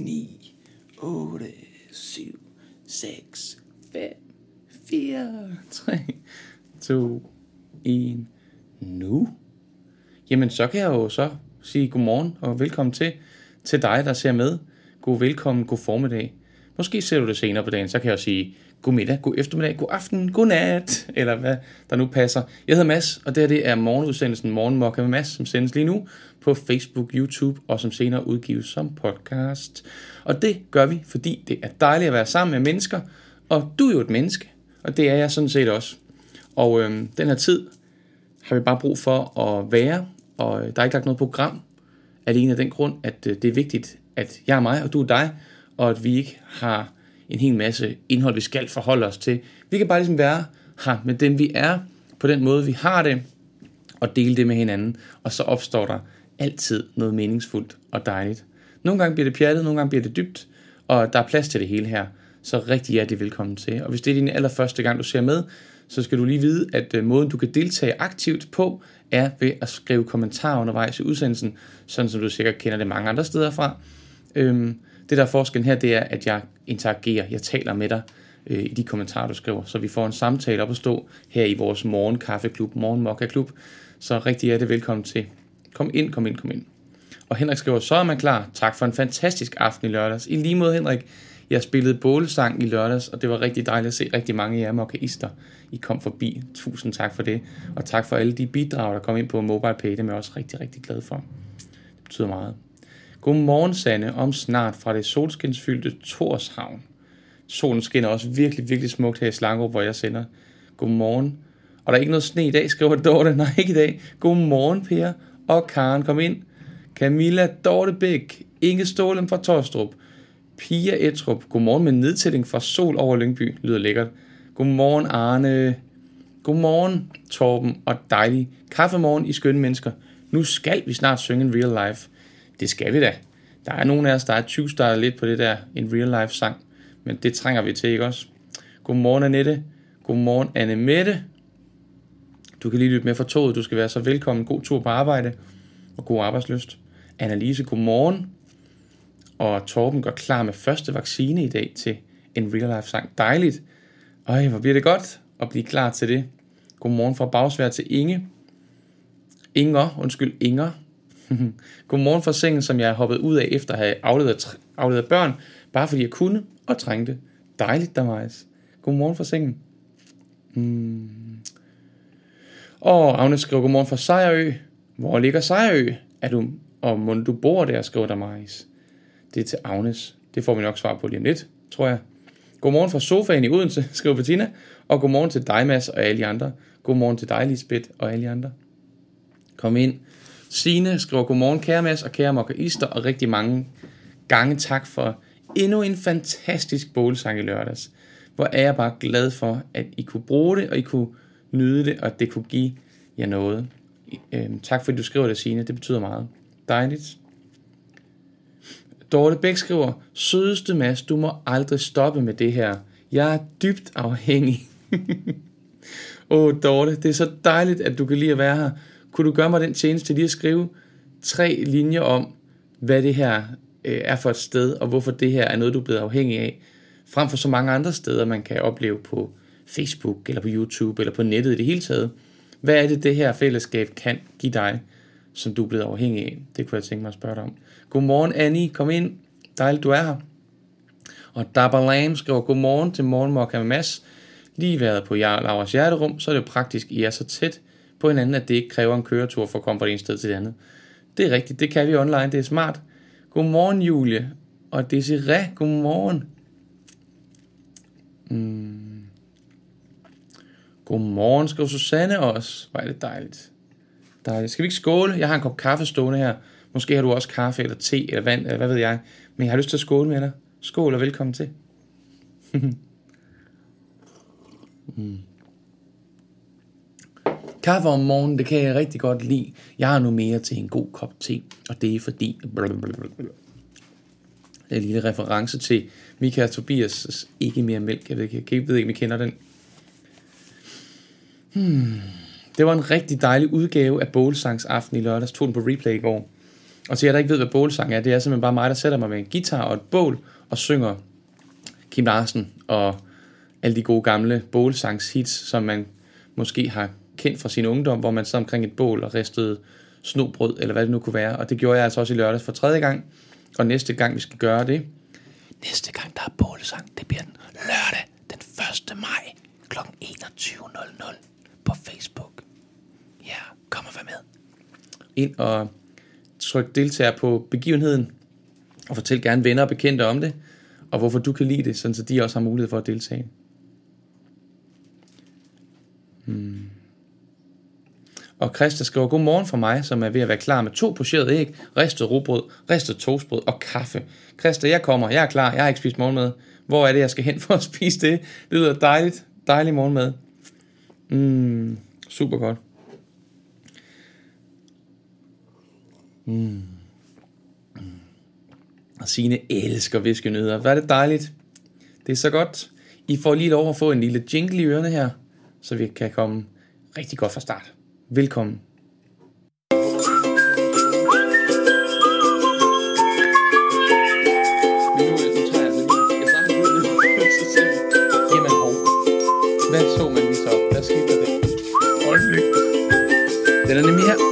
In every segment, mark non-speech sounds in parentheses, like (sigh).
9, 8, 7, 6, 5, 4, 3, 2, 1, nu. Jamen, så kan jeg jo så sige godmorgen og velkommen til, til dig, der ser med. God velkommen, god formiddag. Måske ser du det senere på dagen, så kan jeg sige god middag, god eftermiddag, god aften, god nat, eller hvad der nu passer. Jeg hedder Mads, og det her det er morgenudsendelsen Morgenmokka med Mads, som sendes lige nu på Facebook, YouTube, og som senere udgives som podcast. Og det gør vi, fordi det er dejligt at være sammen med mennesker, og du er jo et menneske, og det er jeg sådan set også. Og øhm, den her tid har vi bare brug for at være, og øh, der er ikke lagt noget program, alene af den grund, at øh, det er vigtigt, at jeg er mig, og du er dig, og at vi ikke har en hel masse indhold, vi skal forholde os til. Vi kan bare ligesom være her med dem, vi er, på den måde, vi har det, og dele det med hinanden, og så opstår der altid noget meningsfuldt og dejligt. Nogle gange bliver det pjattet, nogle gange bliver det dybt, og der er plads til det hele her. Så rigtig hjertelig velkommen til. Og hvis det er din allerførste gang, du ser med, så skal du lige vide, at øh, måden, du kan deltage aktivt på, er ved at skrive kommentarer undervejs i udsendelsen, sådan som du sikkert kender det mange andre steder fra. Øhm, det der er forskellen her, det er, at jeg interagerer, jeg taler med dig øh, i de kommentarer, du skriver, så vi får en samtale op at stå her i vores morgenkaffeklub, morgenmokka-klub. Så rigtig er det velkommen til. Kom ind, kom ind, kom ind. Og Henrik skriver, så er man klar. Tak for en fantastisk aften i lørdags. I lige måde, Henrik. Jeg spillede bålesang i lørdags, og det var rigtig dejligt at se rigtig mange af jer mokkaister. I kom forbi. Tusind tak for det. Og tak for alle de bidrag, der kom ind på MobilePay. Det er jeg også rigtig, rigtig glad for. Det betyder meget. Godmorgen, Sande, om snart fra det solskinsfyldte Torshavn. Solen skinner også virkelig, virkelig smukt her i Slangerup, hvor jeg sender. Godmorgen. Og der er ikke noget sne i dag, skriver (laughs) Dorte. Nej, ikke i dag. Godmorgen, Per. Og Karen, kom ind. Camilla Dorte Bæk. Inge Stålen fra Torstrup. Pia Etrup. Godmorgen med nedtælling fra Sol over Lyngby. Lyder lækkert. Godmorgen, Arne. Godmorgen, Torben og dejlig kaffemorgen i skønne mennesker. Nu skal vi snart synge en real life. Det skal vi da. Der er nogen af os, der er 20 starter lidt på det der, en real life sang. Men det trænger vi til, ikke også? Godmorgen, Annette. Godmorgen, Anne Mette. Du kan lige lytte med for toget. Du skal være så velkommen. God tur på arbejde og god arbejdsløst. Annalise, godmorgen. Og Torben går klar med første vaccine i dag til en real life sang. Dejligt. Øj, hvor bliver det godt at blive klar til det. Godmorgen fra Bagsvær til Inge. Inger, undskyld, Inger. (laughs) Godmorgen fra sengen, som jeg er hoppet ud af efter at have afleveret, afleveret børn, bare fordi jeg kunne og trængte. Dejligt, der majs. Godmorgen fra sengen. Mm. Og Agnes skriver godmorgen fra Sejrø. Hvor ligger Sejrø? Er du, og må du bor der, skriver der majs. Det er til Agnes. Det får vi nok svar på lige om lidt, tror jeg. Godmorgen fra sofaen i Odense, (laughs) skriver Bettina. Og godmorgen til dig, Mads, og alle andre. Godmorgen til dig, Lisbeth, og alle andre. Kom ind. Sine skriver godmorgen, kære Mads og kære mokkaister, og rigtig mange gange tak for endnu en fantastisk bålsang i lørdags. Hvor er jeg bare glad for, at I kunne bruge det, og I kunne nyde det, og det kunne give jer noget. Øhm, tak fordi du skriver det, Signe. Det betyder meget. Dejligt. Dorte Bæk skriver, Sødeste Mads, du må aldrig stoppe med det her. Jeg er dybt afhængig. (laughs) Åh, oh, Dorte, det er så dejligt, at du kan lide at være her. Kunne du gøre mig den tjeneste lige at skrive tre linjer om, hvad det her øh, er for et sted, og hvorfor det her er noget, du er blevet afhængig af, frem for så mange andre steder, man kan opleve på Facebook, eller på YouTube, eller på nettet i det hele taget. Hvad er det, det her fællesskab kan give dig, som du er blevet afhængig af? Det kunne jeg tænke mig at spørge dig om. Godmorgen, Annie. Kom ind. Dejligt, du er her. Og Dabalam skriver, godmorgen til Morgenmokka med Mads. Lige været på Lauras hjerterum, så er det jo praktisk, I er så tæt på hinanden, at det ikke kræver en køretur for at komme fra det ene sted til det andet. Det er rigtigt, det kan vi online, det er smart. Godmorgen, Julie. Og Desiree, godmorgen. Mm. Godmorgen, skriver Susanne også. Hvor er det dejligt. dejligt. Skal vi ikke skåle? Jeg har en kop kaffe stående her. Måske har du også kaffe eller te eller vand, eller hvad ved jeg. Men jeg har lyst til at skåle med dig. Skål og velkommen til. (laughs) mm. Kaffe om morgenen, det kan jeg rigtig godt lide. Jeg har nu mere til en god kop te, og det er fordi... Det er en lille reference til Mika Tobias' Ikke mere mælk. Jeg ved ikke, jeg ved ikke, om I kender den. Hmm. Det var en rigtig dejlig udgave af Bålsangs aften i lørdags. Tog den på replay i går. Og til jer, der ikke ved, hvad bålsang er, det er simpelthen bare mig, der sætter mig med en guitar og et bål og synger Kim Larsen og alle de gode gamle bålsangshits, som man måske har kendt fra sin ungdom, hvor man sad omkring et bål og ristede snobrød, eller hvad det nu kunne være. Og det gjorde jeg altså også i lørdags for tredje gang. Og næste gang, vi skal gøre det, næste gang, der er bålsang, det bliver den lørdag den 1. maj kl. 21.00 på Facebook. Ja, kom og vær med. Ind og tryk deltager på begivenheden, og fortæl gerne venner og bekendte om det, og hvorfor du kan lide det, sådan så de også har mulighed for at deltage. Og Christa skriver, god morgen for mig, som er ved at være klar med to pocherede æg, ristet rugbrød, ristet toastbrød og kaffe. Christa, jeg kommer, jeg er klar, jeg har ikke spist morgenmad. Hvor er det, jeg skal hen for at (laughs) spise det? Det lyder dejligt, dejlig morgenmad. Mm, super godt. Mm. Og Signe elsker viskenødder. Hvad er det dejligt. Det er så godt. I får lige lov at få en lille jingle i ørerne her, så vi kan komme rigtig godt fra start. Velkommen. Hvad så man lige så? Hvad skete der der? Den er nemlig her.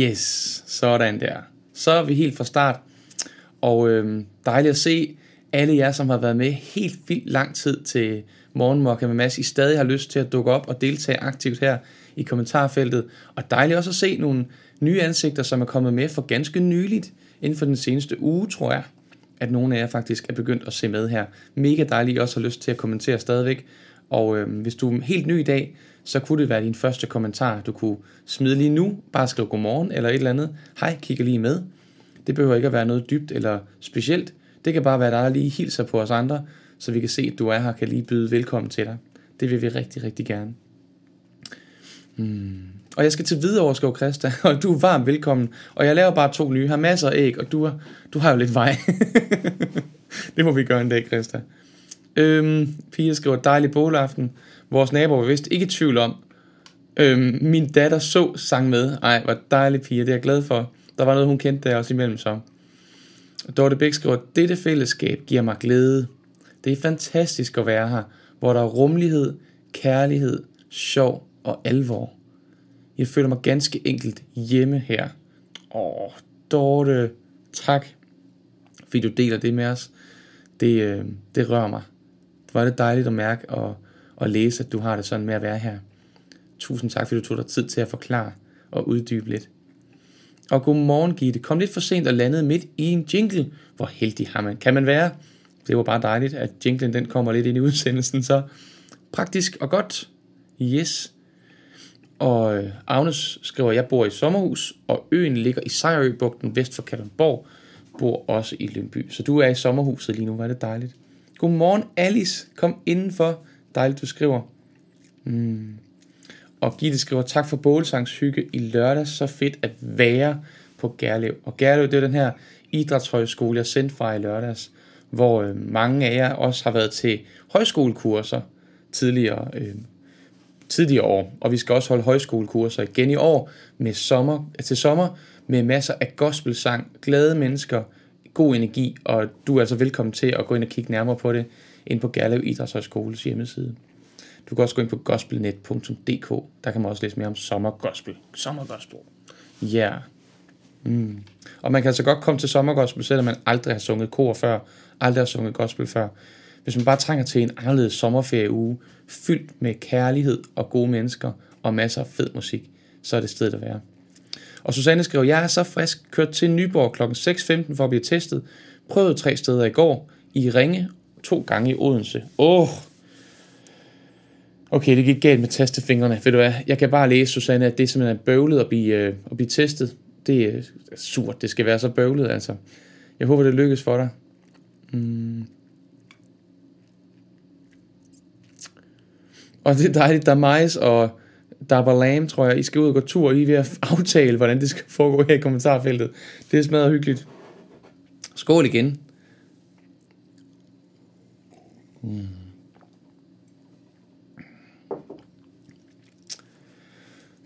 Yes, sådan der. Så er vi helt fra start. Og øh, dejligt at se alle jer, som har været med helt vildt lang tid til Morgenmokka med Mads, I stadig har lyst til at dukke op og deltage aktivt her i kommentarfeltet. Og dejligt også at se nogle nye ansigter, som er kommet med for ganske nyligt, inden for den seneste uge, tror jeg, at nogle af jer faktisk er begyndt at se med her. Mega dejligt, I også har lyst til at kommentere stadigvæk. Og øh, hvis du er helt ny i dag, så kunne det være din første kommentar, du kunne smide lige nu. Bare skriv godmorgen eller et eller andet. Hej, kigger lige med. Det behøver ikke at være noget dybt eller specielt. Det kan bare være dig, der lige hilser på os andre, så vi kan se, at du er her og kan lige byde velkommen til dig. Det vil vi rigtig, rigtig gerne. Hmm. Og jeg skal til videre skriver Christa, (laughs) og du er varmt velkommen. Og jeg laver bare to nye, har masser af æg, og du, er, du har jo lidt vej. (laughs) det må vi gøre en dag, Christa. Øhm, Pia skriver, dejlig bålaften. Vores naboer var vist ikke i tvivl om. Øhm, min datter så sang med. Ej, hvor dejlig pige, det er jeg glad for. Der var noget, hun kendte der også imellem så. Dorte Bæk skriver, dette fællesskab giver mig glæde. Det er fantastisk at være her, hvor der er rummelighed, kærlighed, sjov og alvor. Jeg føler mig ganske enkelt hjemme her. Åh, Dorte, tak, fordi du deler det med os. Det, øh, det rører mig. Det var det dejligt at mærke og, og læse, at du har det sådan med at være her. Tusind tak, fordi du tog dig tid til at forklare og uddybe lidt. Og godmorgen, Gitte. Kom lidt for sent og landede midt i en jingle. Hvor heldig har man, kan man være? Det var bare dejligt, at jinglen den kommer lidt ind i udsendelsen, så praktisk og godt. Yes. Og øh, Agnes skriver, jeg bor i sommerhus, og øen ligger i Sejrøbugten vest for Kalundborg. Bor også i Lyngby. Så du er i sommerhuset lige nu, var det dejligt. Godmorgen, Alice. Kom indenfor. Dejligt, du skriver. Mm. Og Gitte skriver, tak for bålsangshygge i lørdag. Så fedt at være på Gerlev. Og Gerlev, det er den her idrætshøjskole, jeg sendte fra i lørdags, hvor øh, mange af jer også har været til højskolekurser tidligere, øh, tidligere år. Og vi skal også holde højskolekurser igen i år med sommer, til sommer med masser af gospelsang, glade mennesker, god energi, og du er altså velkommen til at gå ind og kigge nærmere på det ind på Gerlev Idrætshøjskoles hjemmeside. Du kan også gå ind på gospelnet.dk. Der kan man også læse mere om sommergospel. Sommergospel. Ja. Yeah. Mm. Og man kan altså godt komme til sommergospel, selvom man aldrig har sunget kor før, aldrig har sunget gospel før. Hvis man bare trænger til en anderledes sommerferieuge, fyldt med kærlighed og gode mennesker og masser af fed musik, så er det stedet at være. Og Susanne skriver, jeg er så frisk, kørt til Nyborg kl. 6.15 for at blive testet. Prøvede tre steder i går, i Ringe, to gange i Odense. Åh, oh. Okay, det gik galt med tastefingrene. Ved du hvad, jeg kan bare læse, Susanne, at det er simpelthen bøvlet at blive, øh, at blive testet. Det er surt, det skal være så bøvlet, altså. Jeg håber, det lykkes for dig. Mm. Og det er dejligt, der er majs og der er lam, tror jeg. I skal ud og gå tur, og I er ved at aftale, hvordan det skal foregå her i kommentarfeltet. Det er smadret hyggeligt. Skål igen. Mm.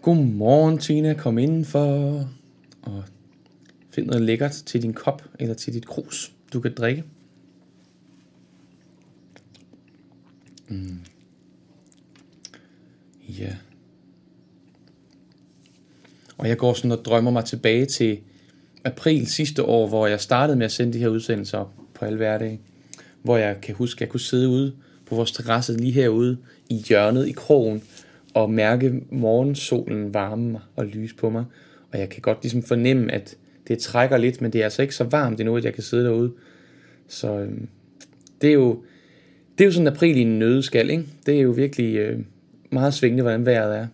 Godmorgen, Tina. Kom indenfor og find noget lækkert til din kop eller til dit krus, du kan drikke. Mm. Ja. Og jeg går sådan og drømmer mig tilbage til april sidste år, hvor jeg startede med at sende de her udsendelser op på alle hverdage. Hvor jeg kan huske, at jeg kunne sidde ude på vores terrasse lige herude i hjørnet i krogen og mærke morgensolen varme mig og lyse på mig. Og jeg kan godt ligesom fornemme, at det trækker lidt, men det er altså ikke så varmt endnu, at jeg kan sidde derude. Så øh, det er jo det er jo sådan en april i en nødeskal, ikke? Det er jo virkelig øh, meget svingende, hvordan vejret er.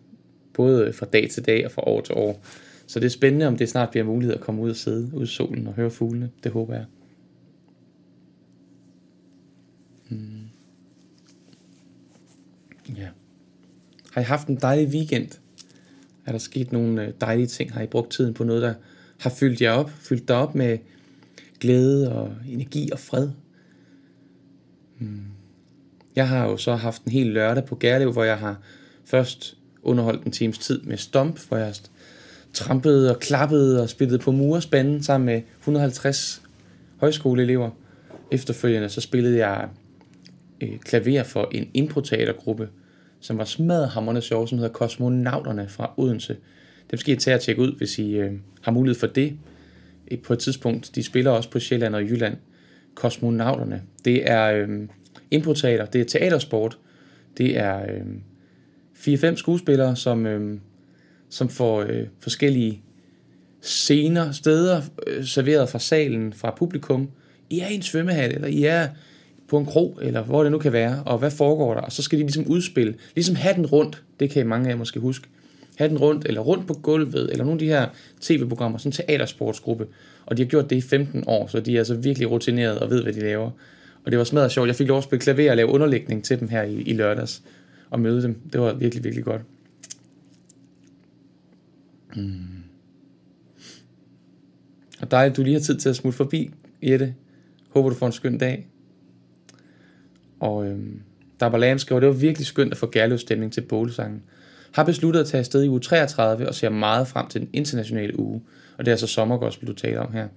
Både fra dag til dag og fra år til år. Så det er spændende, om det snart bliver mulighed at komme ud og sidde ud i solen og høre fuglene. Det håber jeg. Ja. Har I haft en dejlig weekend? Er der sket nogle øh, dejlige ting? Har I brugt tiden på noget, der har fyldt jer op? Fyldt dig op med glæde og energi og fred? Hmm. Jeg har jo så haft en hel lørdag på Gærlev, hvor jeg har først underholdt en times tid med Stomp, hvor jeg trampede og klappede og spillede på murespanden sammen med 150 højskoleelever. Efterfølgende så spillede jeg øh, klaver for en improteatergruppe, som var smadhammerende sjov, som hedder Kosmonauterne fra Odense. Dem skal I tage og tjekke ud, hvis I øh, har mulighed for det. På et tidspunkt, de spiller også på Sjælland og Jylland. Kosmonauterne. Det er øh, improteater, det er teatersport. Det er øh, 4-5 skuespillere, som, øh, som får øh, forskellige scener, steder øh, serveret fra salen, fra publikum. I er i en svømmehal, eller I er på en krog, eller hvor det nu kan være, og hvad foregår der? Og så skal de ligesom udspille, ligesom hatten rundt, det kan I mange af jer måske huske, hatten rundt, eller rundt på gulvet, eller nogle af de her tv-programmer, sådan en teatersportsgruppe, og de har gjort det i 15 år, så de er altså virkelig rutineret og ved, hvad de laver. Og det var smadret sjovt. Jeg fik lov at spille klaver og lave underlægning til dem her i, i lørdags, og møde dem. Det var virkelig, virkelig godt. Mm. Og dejligt, du lige har tid til at smutte forbi, Jette. Håber, du får en skøn dag. Og øhm, Dabalam skriver, det var virkelig skønt at få stemning til bålesangen. Har besluttet at tage afsted i uge 33 og ser meget frem til den internationale uge. Og det er altså sommergospel, du taler om her.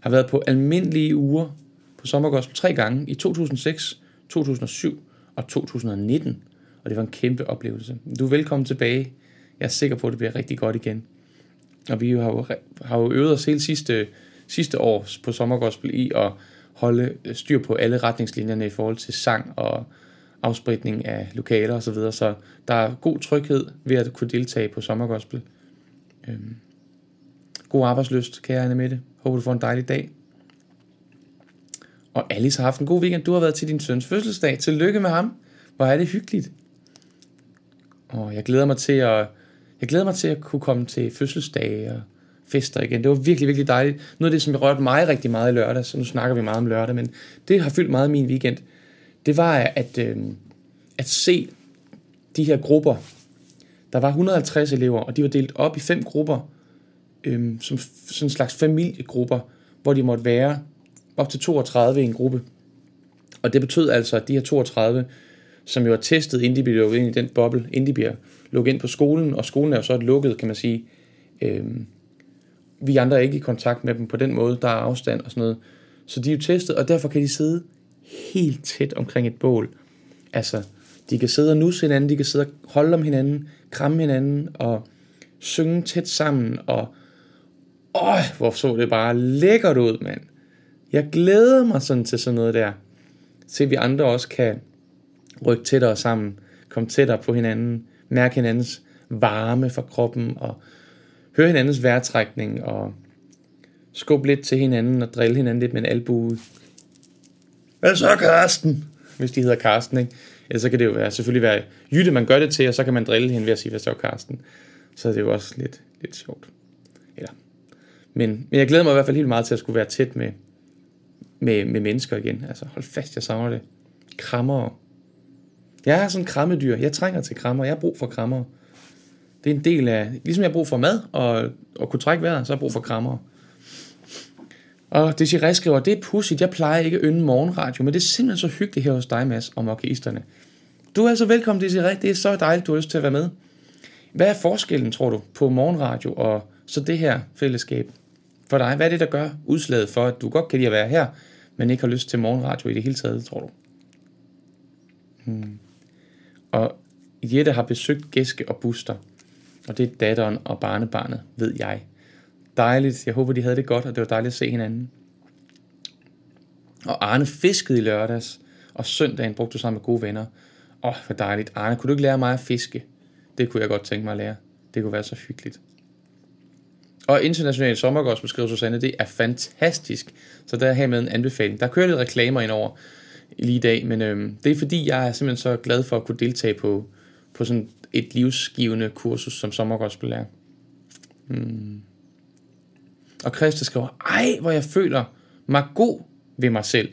Har været på almindelige uger på sommergospel tre gange i 2006, 2007 og 2019. Og det var en kæmpe oplevelse. Du er velkommen tilbage. Jeg er sikker på, at det bliver rigtig godt igen. Og vi har jo, har jo øvet os hele sidste, sidste år på sommergospel i at holde øh, styr på alle retningslinjerne i forhold til sang og afspritning af lokaler osv. Så, videre. så der er god tryghed ved at kunne deltage på sommergospel. Øhm. God arbejdsløst, kære Anne Mette. Håber du får en dejlig dag. Og Alice har haft en god weekend. Du har været til din søns fødselsdag. Tillykke med ham. Hvor er det hyggeligt. Og jeg glæder mig til at, jeg glæder mig til at kunne komme til fødselsdage og fester igen. Det var virkelig, virkelig dejligt. Noget af det, som rørte mig rigtig meget i lørdag, så nu snakker vi meget om lørdag, men det har fyldt meget min weekend, det var at, øh, at se de her grupper. Der var 150 elever, og de var delt op i fem grupper, øh, som sådan en slags familiegrupper, hvor de måtte være op til 32 i en gruppe. Og det betød altså, at de her 32, som jo er testet, inden de bliver lukket ind i den boble, inden de bliver lukket ind på skolen, og skolen er jo så lukket, kan man sige, øh, vi andre er ikke i kontakt med dem på den måde, der er afstand og sådan noget. Så de er jo testet, og derfor kan de sidde helt tæt omkring et bål. Altså, de kan sidde og nusse hinanden, de kan sidde og holde om hinanden, kramme hinanden og synge tæt sammen, og åh, hvor så det bare lækkert ud, mand. Jeg glæder mig sådan til sådan noget der. Se, vi andre også kan rykke tættere sammen, komme tættere på hinanden, mærke hinandens varme fra kroppen, og høre hinandens vejrtrækning, og skubbe lidt til hinanden, og drille hinanden lidt med en albue. Hvad så, Karsten? Hvis de hedder Karsten, ikke? Ellers så kan det jo være, selvfølgelig være Jytte, man gør det til, og så kan man drille hende ved at sige, hvad så, Karsten? Så er det jo også lidt, lidt sjovt. Eller. Men, men jeg glæder mig i hvert fald helt meget til at skulle være tæt med, med, med mennesker igen. Altså hold fast, jeg savner det. Krammer. Jeg er sådan en krammedyr. Jeg trænger til krammer. Jeg har brug for krammer. Det er en del af, ligesom jeg har brug for mad og, og kunne trække vejret, så har jeg brug for krammer. Og Desiree skriver, det er pudsigt, jeg plejer ikke at ynde morgenradio, men det er simpelthen så hyggeligt her hos dig, Mads, og orkesterne. Du er altså velkommen, Desiree. Det er så dejligt, du har lyst til at være med. Hvad er forskellen, tror du, på morgenradio og så det her fællesskab for dig? Hvad er det, der gør udslaget for, at du godt kan lide at være her, men ikke har lyst til morgenradio i det hele taget, tror du? Hmm. Og Jette har besøgt Gæske og Buster, og det er datteren og barnebarnet, ved jeg. Dejligt. Jeg håber, de havde det godt, og det var dejligt at se hinanden. Og Arne fiskede i lørdags, og søndagen brugte du sammen med gode venner. Åh, oh, hvor dejligt. Arne, kunne du ikke lære mig at fiske? Det kunne jeg godt tænke mig at lære. Det kunne være så hyggeligt. Og International Sommergårds beskriver Susanne, det er fantastisk. Så der er hermed en anbefaling. Der kører lidt reklamer ind over lige i dag, men øhm, det er fordi, jeg er simpelthen så glad for at kunne deltage på, på sådan et livsgivende kursus som sommergårdsbelærer. Hmm. Og Christa skriver, ej, hvor jeg føler mig god ved mig selv.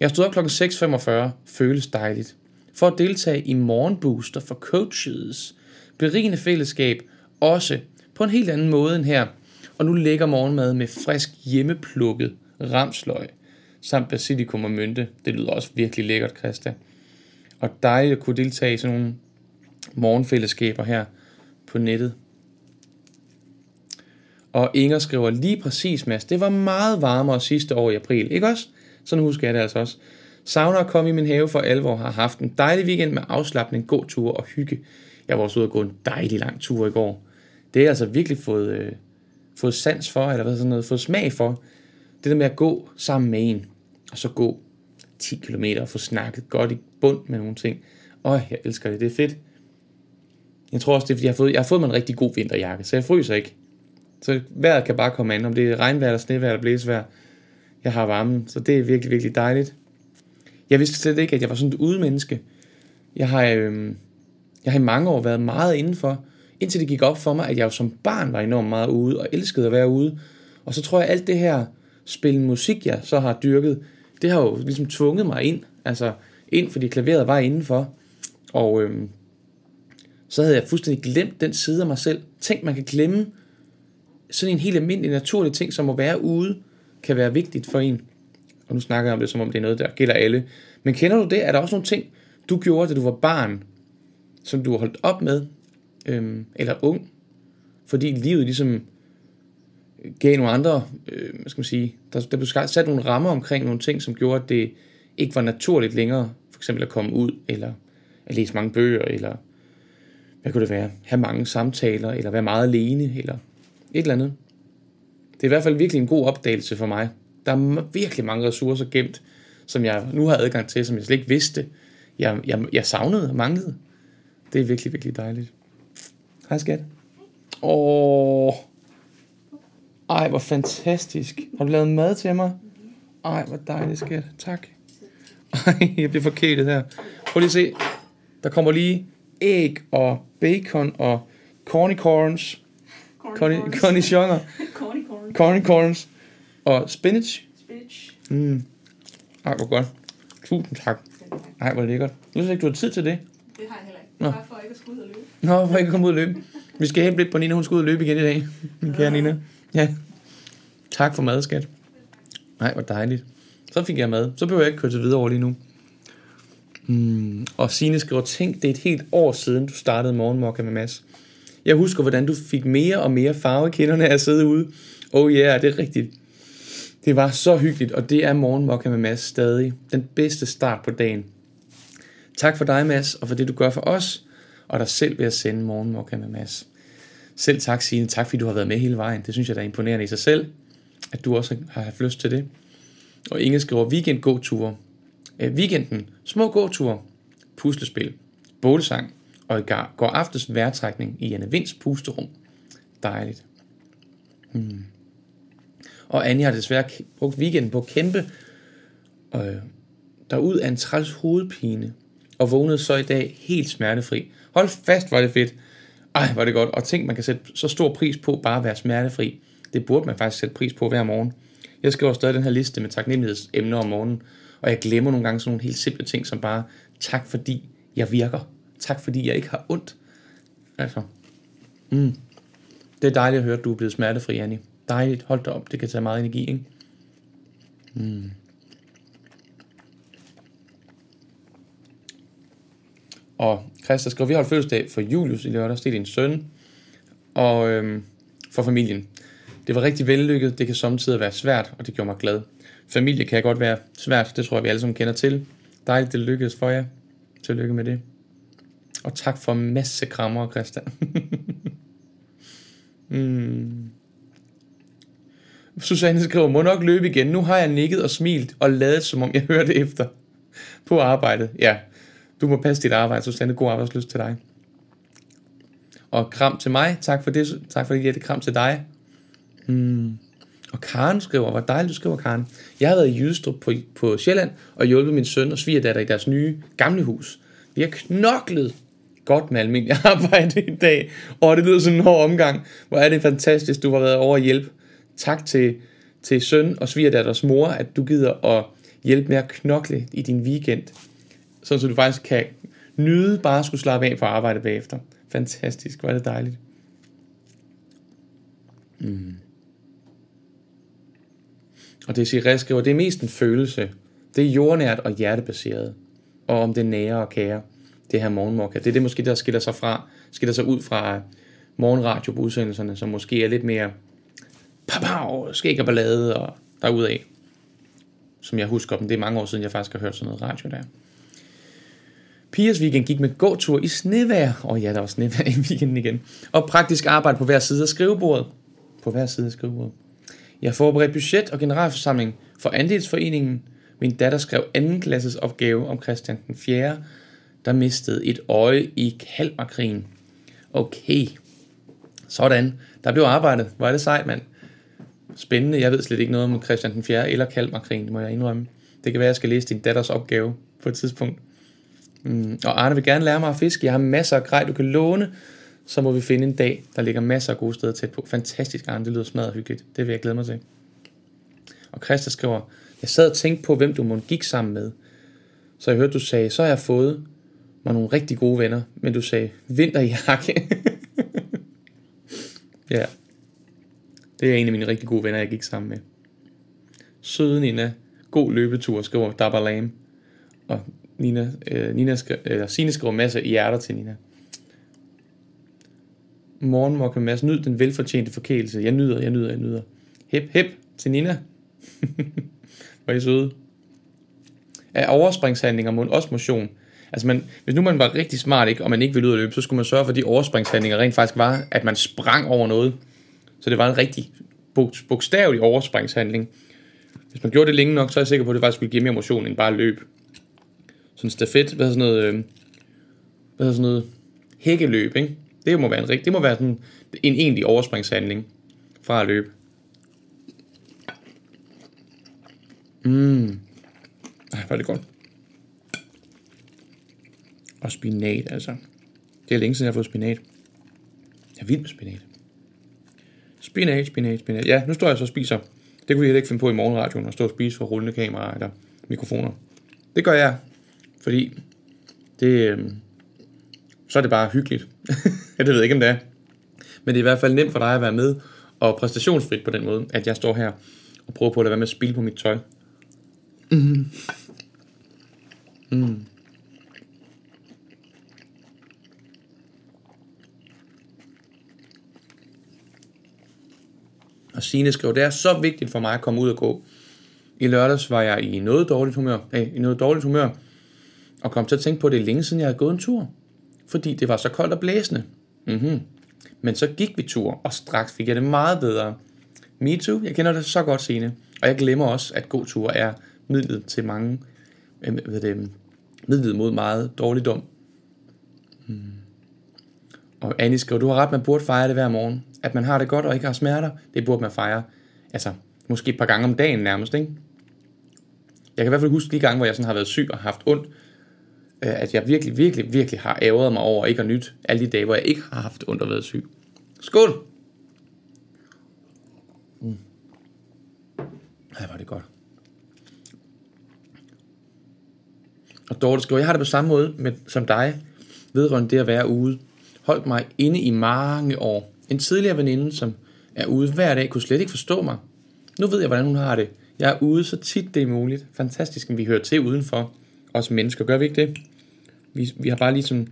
Jeg stod op kl. 6.45, føles dejligt. For at deltage i morgenbooster for coaches. Berigende fællesskab, også på en helt anden måde end her. Og nu ligger morgenmad med frisk hjemmeplukket ramsløg samt basilikum og mynte. Det lyder også virkelig lækkert, Christa. Og dejligt at kunne deltage i sådan nogle morgenfællesskaber her på nettet. Og Inger skriver lige præcis, Mads, det var meget varmere sidste år i april, ikke også? Sådan husker jeg det altså også. Savner at komme i min have for alvor, har haft en dejlig weekend med afslappning, god tur og hygge. Jeg var også ude og gå en dejlig lang tur i går. Det har jeg altså virkelig fået, øh, fået sans for, eller hvad sådan noget, fået smag for. Det der med at gå sammen med en, og så gå 10 km og få snakket godt i bund med nogle ting. Åh, jeg elsker det, det er fedt. Jeg tror også, det er, fordi jeg har fået, jeg har fået mig en rigtig god vinterjakke, så jeg fryser ikke. Så vejret kan bare komme an, om det er regnvejr, eller snevejr, eller blæsevejr. Jeg har varmen, så det er virkelig, virkelig dejligt. Jeg vidste slet ikke, at jeg var sådan et udemenneske. Jeg har, øh, jeg har i mange år været meget indenfor, indtil det gik op for mig, at jeg jo som barn var enormt meget ude, og elskede at være ude. Og så tror jeg, at alt det her spil musik, jeg så har dyrket, det har jo ligesom tvunget mig ind. Altså ind, fordi klaveret var indenfor. Og øh, så havde jeg fuldstændig glemt den side af mig selv. Tænk, man kan glemme sådan en helt almindelig naturlig ting, som at være ude, kan være vigtigt for en. Og nu snakker jeg om det, som om det er noget, der gælder alle. Men kender du det? Er der også nogle ting, du gjorde, da du var barn, som du har holdt op med, øhm, eller ung, fordi livet ligesom gav nogle andre, øh, hvad skal man sige, der, der blev sat nogle rammer omkring nogle ting, som gjorde, at det ikke var naturligt længere, for eksempel at komme ud, eller at læse mange bøger, eller hvad kunne det være, have mange samtaler, eller være meget alene, eller et eller andet. Det er i hvert fald virkelig en god opdagelse for mig. Der er virkelig mange ressourcer gemt, som jeg nu har adgang til, som jeg slet ikke vidste, jeg, jeg, jeg savnede og manglede. Det er virkelig, virkelig dejligt. Hej skat. Åh, ej, hvor fantastisk. Har du lavet mad til mig? Ej, hvor dejligt, skat. Tak. Ej, jeg bliver forkælet her. Prøv lige at se. Der kommer lige æg og bacon og cornicorns. Cornichoner. (laughs) Cornicorns. Og spinach. Spinach. Mm. Ej, hvor godt. Tusind tak. Ej, hvor lækkert. Nu ikke, du har tid til det. Det har jeg heller ikke. Nå. Bare for ikke at skulle ud og løbe. Nå, for ikke at komme ud og løbe. Vi skal hente lidt på Nina, hun skal ud og løbe igen i dag. Min kære Nina. Ja. Tak for mad, skat. Nej, hvor dejligt. Så fik jeg mad. Så behøver jeg ikke køre til videre over lige nu. Mm. Og Signe skriver, tænk, det er et helt år siden, du startede morgenmokka med Mads. Jeg husker, hvordan du fik mere og mere farve i kinderne af at sidde ude. Oh ja, yeah, det er rigtigt. Det var så hyggeligt, og det er morgenmokka med Mads stadig. Den bedste start på dagen. Tak for dig, Mads, og for det, du gør for os, og dig selv ved at sende morgenmokka med Mads. Selv tak, Signe. Tak, fordi du har været med hele vejen. Det synes jeg, der er imponerende i sig selv, at du også har haft lyst til det. Og Inge skriver, weekend gåture. Øh, weekenden, små gåture, puslespil, bålsang og i går aftes vejrtrækning i Anne Vinds pusterum. Dejligt. Hmm. Og Anja har desværre brugt weekenden på at kæmpe øh, derud af en træls hovedpine, og vågnede så i dag helt smertefri. Hold fast, var det fedt. Ej, var det godt. Og tænk, man kan sætte så stor pris på bare at være smertefri. Det burde man faktisk sætte pris på hver morgen. Jeg skriver stadig den her liste med taknemmelighedsemner om morgenen, og jeg glemmer nogle gange sådan nogle helt simple ting, som bare, tak fordi jeg virker. Tak fordi jeg ikke har ondt. Altså, mm. Det er dejligt at høre, at du er blevet smertefri, Annie. Dejligt, hold da op, det kan tage meget energi, ikke? Mm. Og Christa skriver, vi har holdt fødselsdag for Julius i lørdags, det er din søn, og øhm, for familien. Det var rigtig vellykket, det kan samtidig være svært, og det gjorde mig glad. Familie kan godt være svært, det tror jeg, vi alle sammen kender til. Dejligt, det lykkedes for jer. Tillykke med det. Og tak for masse krammer, Christa. (laughs) mm. Susanne skriver, må nok løbe igen. Nu har jeg nikket og smilt og lavet, som om jeg hørte efter på arbejdet. Ja, du må passe dit arbejde, Susanne. God arbejdsløst til dig. Og kram til mig. Tak for det. Tak for det, Jette. Kram til dig. Mm. Og Karen skriver, hvor dejligt du skriver, Karen. Jeg har været i Jydestrup på, på Sjælland og hjulpet min søn og svigerdatter i deres nye gamle hus. Vi har knoklet godt med almindelig (laughs) arbejde i dag, og det lyder sådan en hård omgang. Hvor er det fantastisk, du har været over at hjælpe. Tak til, til søn og svigerdatters mor, at du gider at hjælpe med at knokle i din weekend, så du faktisk kan nyde bare at skulle slappe af på arbejde bagefter. Fantastisk, hvor er det dejligt. Mm. Og det siger skriver, det er mest en følelse. Det er jordnært og hjertebaseret. Og om det nære og kære, det her morgenmokka. Det er det måske, der skiller sig, fra, skiller sig ud fra morgenradio på udsendelserne, som måske er lidt mere pow, skæg og ballade og derudad. Som jeg husker dem. Det er mange år siden, jeg faktisk har hørt sådan noget radio der. Pias weekend gik med gåtur i snevejr. Og oh ja, der var snevejr i weekenden igen. Og praktisk arbejde på hver side af skrivebordet. På hver side af skrivebordet. Jeg forberedte budget og generalforsamling for andelsforeningen. Min datter skrev anden klasses opgave om Christian den 4., der mistede et øje i Kalmarkrigen. Okay, sådan. Der blev arbejdet. Hvor er det sejt, mand. Spændende. Jeg ved slet ikke noget om Christian den 4. eller Kalmarkrigen, det må jeg indrømme. Det kan være, at jeg skal læse din datters opgave på et tidspunkt. Mm. Og Arne vil gerne lære mig at fiske. Jeg har masser af grej, du kan låne. Så må vi finde en dag, der ligger masser af gode steder tæt på. Fantastisk, Arne. Det lyder smadret hyggeligt. Det vil jeg glæde mig til. Og Christa skriver, jeg sad og tænkte på, hvem du må gik sammen med. Så jeg hørte, du sagde, så har jeg fået mig nogle rigtig gode venner. Men du sagde, vinterjakke. (laughs) ja. Det er en af mine rigtig gode venner, jeg gik sammen med. Søde Nina. God løbetur, skriver lame. Og Nina, øh, Nina skri, øh, Signe skriver masser af hjerter til Nina morgenmokke med Mads. Nyd den velfortjente forkælelse. Jeg nyder, jeg nyder, jeg nyder. Hep, hep til Nina. (laughs) Var I søde? Er overspringshandlinger mod også motion? Altså man, hvis nu man var rigtig smart, ikke, og man ikke ville ud at løbe, så skulle man sørge for, at de overspringshandlinger rent faktisk var, at man sprang over noget. Så det var en rigtig bogstavelig overspringshandling. Hvis man gjorde det længe nok, så er jeg sikker på, at det faktisk ville give mere motion end bare løb sådan stafet, hvad sådan noget, øh, hvad sådan noget, hækkeløb, ikke? Det må være en rigtig, det må være sådan en egentlig overspringshandling fra at løbe. Mm. Ej, hvor er det godt. Og spinat, altså. Det er længe siden, jeg har fået spinat. Jeg er vild med spinat. Spinat, spinat, spinat. Ja, nu står jeg så og spiser. Det kunne vi heller ikke finde på i morgenradioen, at stå og spise for rullende kameraer eller mikrofoner. Det gør jeg fordi det, øh, så er det bare hyggeligt. (laughs) jeg ved ikke, om det er. Men det er i hvert fald nemt for dig at være med, og præstationsfrit på den måde, at jeg står her og prøver på at lade være med at spille på mit tøj. Mm. Mm. Og Signe skrev, det er så vigtigt for mig at komme ud og gå. I lørdags var jeg i noget dårligt humør, øh, i noget dårligt humør, og kom til at tænke på, at det er længe siden, jeg havde gået en tur. Fordi det var så koldt og blæsende. Mm-hmm. Men så gik vi tur, og straks fik jeg det meget bedre. Me too, jeg kender det så godt, Signe. Og jeg glemmer også, at god tur er midlet til mange, øh, ved det, midlet mod meget dårligdom. Mm. Og Annie skriver, du har ret, man burde fejre det hver morgen. At man har det godt og ikke har smerter, det burde man fejre. Altså, måske et par gange om dagen nærmest, ikke? Jeg kan i hvert fald huske de gange, hvor jeg sådan har været syg og haft ondt, Øh, at jeg virkelig, virkelig, virkelig har æret mig over ikke at nyt alle de dage, hvor jeg ikke har haft ondt og været syg. Skål! Mm. Ej, var det godt. Og Dorte skriver, jeg har det på samme måde med, som dig, vedrørende det at være ude. Holdt mig inde i mange år. En tidligere veninde, som er ude hver dag, kunne slet ikke forstå mig. Nu ved jeg, hvordan hun har det. Jeg er ude så tit det er muligt. Fantastisk, at vi hører til udenfor. Os mennesker, gør vi ikke det? Vi, vi har bare ligesom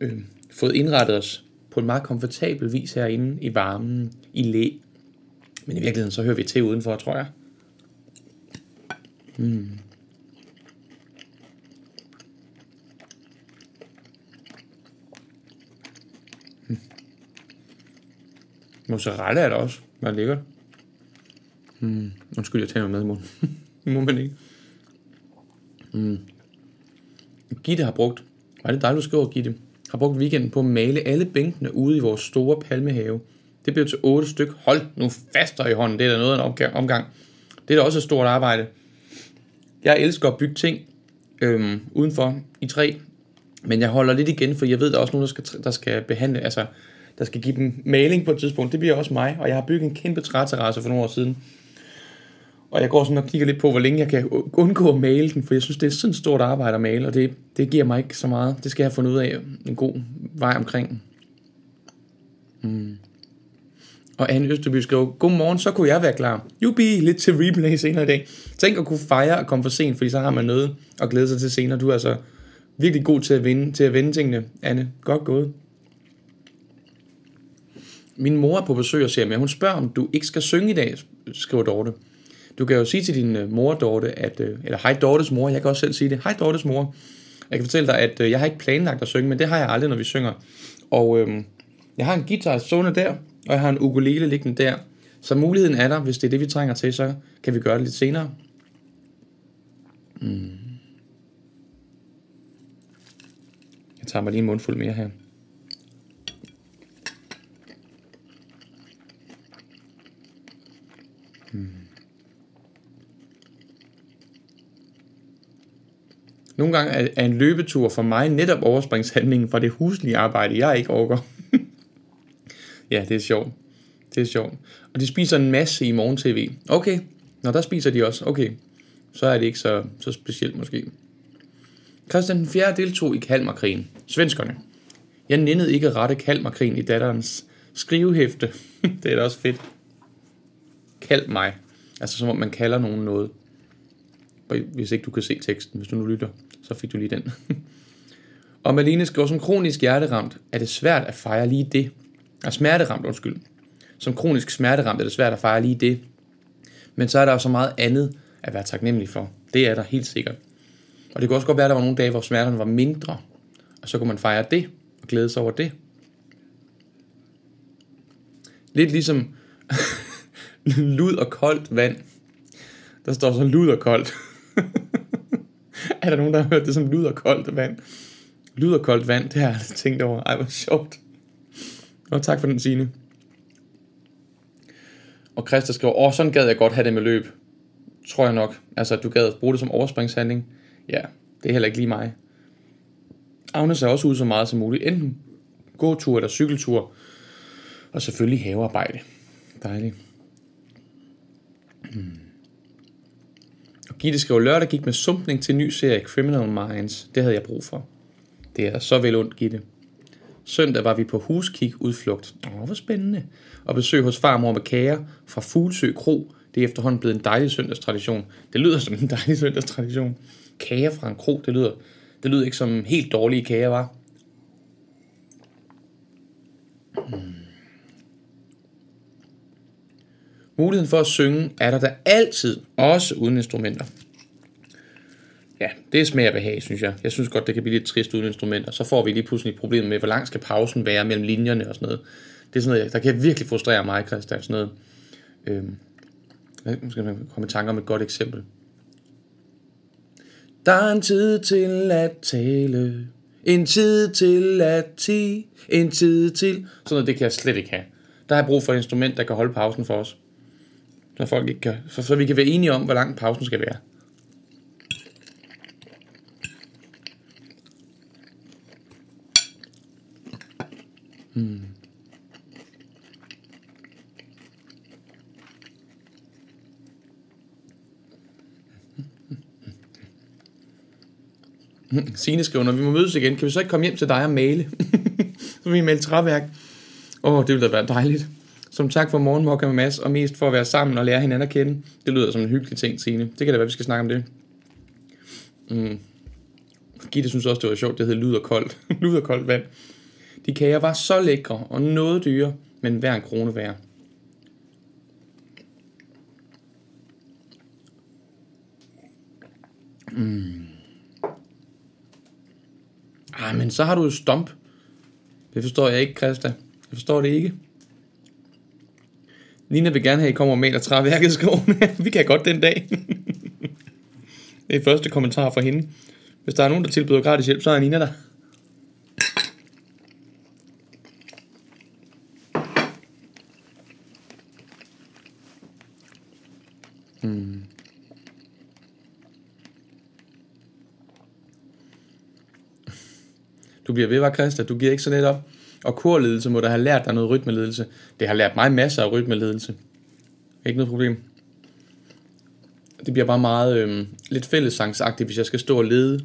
øh, fået indrettet os på en meget komfortabel vis herinde i varmen, i læ. Men i virkeligheden, så hører vi til udenfor, tror jeg. Mm. Mm. Mozzarella er der også. Hvad ligger Mm. Undskyld, jeg tager med i munden. (laughs) Må man ikke. Mm. Gitte har brugt, var det dig, du skriver, Gitte, har brugt weekenden på at male alle bænkene ude i vores store palmehave. Det blev til otte styk. Hold nu faster i hånden. Det er da noget af en omgang. Det er da også et stort arbejde. Jeg elsker at bygge ting øhm, udenfor i træ, men jeg holder lidt igen, for jeg ved, der er også nogen, der skal, der skal behandle, altså, der skal give dem maling på et tidspunkt. Det bliver også mig, og jeg har bygget en kæmpe træterrasse for nogle år siden. Og jeg går sådan og kigger lidt på, hvor længe jeg kan undgå at male den, for jeg synes, det er sådan et stort arbejde at male, og det, det giver mig ikke så meget. Det skal jeg have fundet ud af en god vej omkring. Mm. Og Anne Østerby skriver, Godmorgen, så kunne jeg være klar. Jubi, lidt til replay senere i dag. Tænk at kunne fejre og komme for sent, fordi så har man noget at glæde sig til senere. Du er altså virkelig god til at vinde, til at vende tingene, Anne. Godt gået. Min mor er på besøg og ser med, hun spørger, om du ikke skal synge i dag, skriver Dorte. Du kan jo sige til din øh, mor, Dorte, at, øh, eller hej Dortes mor, jeg kan også selv sige det, hej Dortes mor. Jeg kan fortælle dig, at øh, jeg har ikke planlagt at synge, men det har jeg aldrig, når vi synger. Og øhm, jeg har en guitar stående der, og jeg har en ukulele liggende der. Så muligheden er der, hvis det er det, vi trænger til, så kan vi gøre det lidt senere. Mm. Jeg tager mig lige en mundfuld mere her. Mm. Nogle gange er en løbetur for mig netop overspringshandlingen fra det huslige arbejde, jeg ikke overgår. (laughs) ja, det er sjovt. Det er sjovt. Og de spiser en masse i morgen tv. Okay, når der spiser de også. Okay, så er det ikke så, så specielt måske. Christian den 4. deltog i Kalmarkrigen. Svenskerne. Jeg nændede ikke at rette Kalmarkrigen i datterens skrivehæfte. (laughs) det er da også fedt. Kald mig. Altså som om man kalder nogen noget. Hvis ikke du kan se teksten, hvis du nu lytter, så fik du lige den. og Malene skriver, som kronisk hjerteramt er det svært at fejre lige det. Er smerteramt, undskyld. Som kronisk smerteramt er det svært at fejre lige det. Men så er der jo så meget andet at være taknemmelig for. Det er der helt sikkert. Og det kan også godt være, at der var nogle dage, hvor smerterne var mindre. Og så kunne man fejre det og glæde sig over det. Lidt ligesom (laughs) lud og koldt vand. Der står så lud og koldt er der nogen, der har hørt det som lyder og koldt vand? Lyder og koldt vand, det har jeg aldrig tænkt over. Ej, hvor sjovt. Og tak for den, Signe. Og Christa skriver, åh, sådan gad jeg godt have det med løb. Tror jeg nok. Altså, du gad bruge det som overspringshandling. Ja, det er heller ikke lige mig. Agnes er også ud så meget som muligt. Enten gåtur eller cykeltur. Og selvfølgelig havearbejde. Dejligt. Hmm. Gitte skrev, lørdag gik med sumpning til ny serie Criminal Minds. Det havde jeg brug for. Det er så vel ondt, Gitte. Søndag var vi på huskig udflugt. Åh, hvor spændende. Og besøg hos farmor med kager fra Fuglsø Kro. Det er efterhånden blevet en dejlig søndagstradition. Det lyder som en dejlig søndagstradition. Kager fra en kro, det lyder, det lyder ikke som helt dårlige kager, var. Hmm. Muligheden for at synge er der da altid, også uden instrumenter. Ja, det er smag og behag, synes jeg. Jeg synes godt, det kan blive lidt trist uden instrumenter. Så får vi lige pludselig et problem med, hvor lang skal pausen være mellem linjerne og sådan noget. Det er sådan noget, der kan virkelig frustrere mig, Christian. Sådan noget. Øhm, nu skal man komme i tanke om et godt eksempel. Der er en tid til at tale, en tid til at ti, en tid til... Sådan noget, det kan jeg slet ikke have. Der har jeg brug for et instrument, der kan holde pausen for os når folk ikke kan, så, så vi kan være enige om, hvor lang pausen skal være. Hmm. (laughs) Signe skriver, når vi må mødes igen, kan vi så ikke komme hjem til dig og male? (laughs) så vi male træværk. Åh, oh, det ville da være dejligt. Som tak for morgenmokka med Mads, og mest for at være sammen og lære hinanden at kende. Det lyder som en hyggelig ting, Signe. Det kan da være, vi skal snakke om det. Mm. Gitte synes også, det var sjovt, det hed lud og koldt. (laughs) lyder og koldt vand. De kager var så lækre og noget dyre, men hver en krone værd. Mm. Ah, men så har du jo stomp. Det forstår jeg ikke, Christa. Jeg forstår det ikke. Nina vil gerne have, at I kommer og maler træværket i skoven. (laughs) Vi kan godt den dag. (laughs) det er første kommentar fra hende. Hvis der er nogen, der tilbyder gratis hjælp, så er Nina der. Mm. Du bliver ved, var Christa. Du giver ikke så let op. Og korledelse må der have lært dig noget rytmeledelse. Det har lært mig masser af rytmeledelse. Ikke noget problem. Det bliver bare meget øh, lidt fællesangsagtigt, hvis jeg skal stå og lede.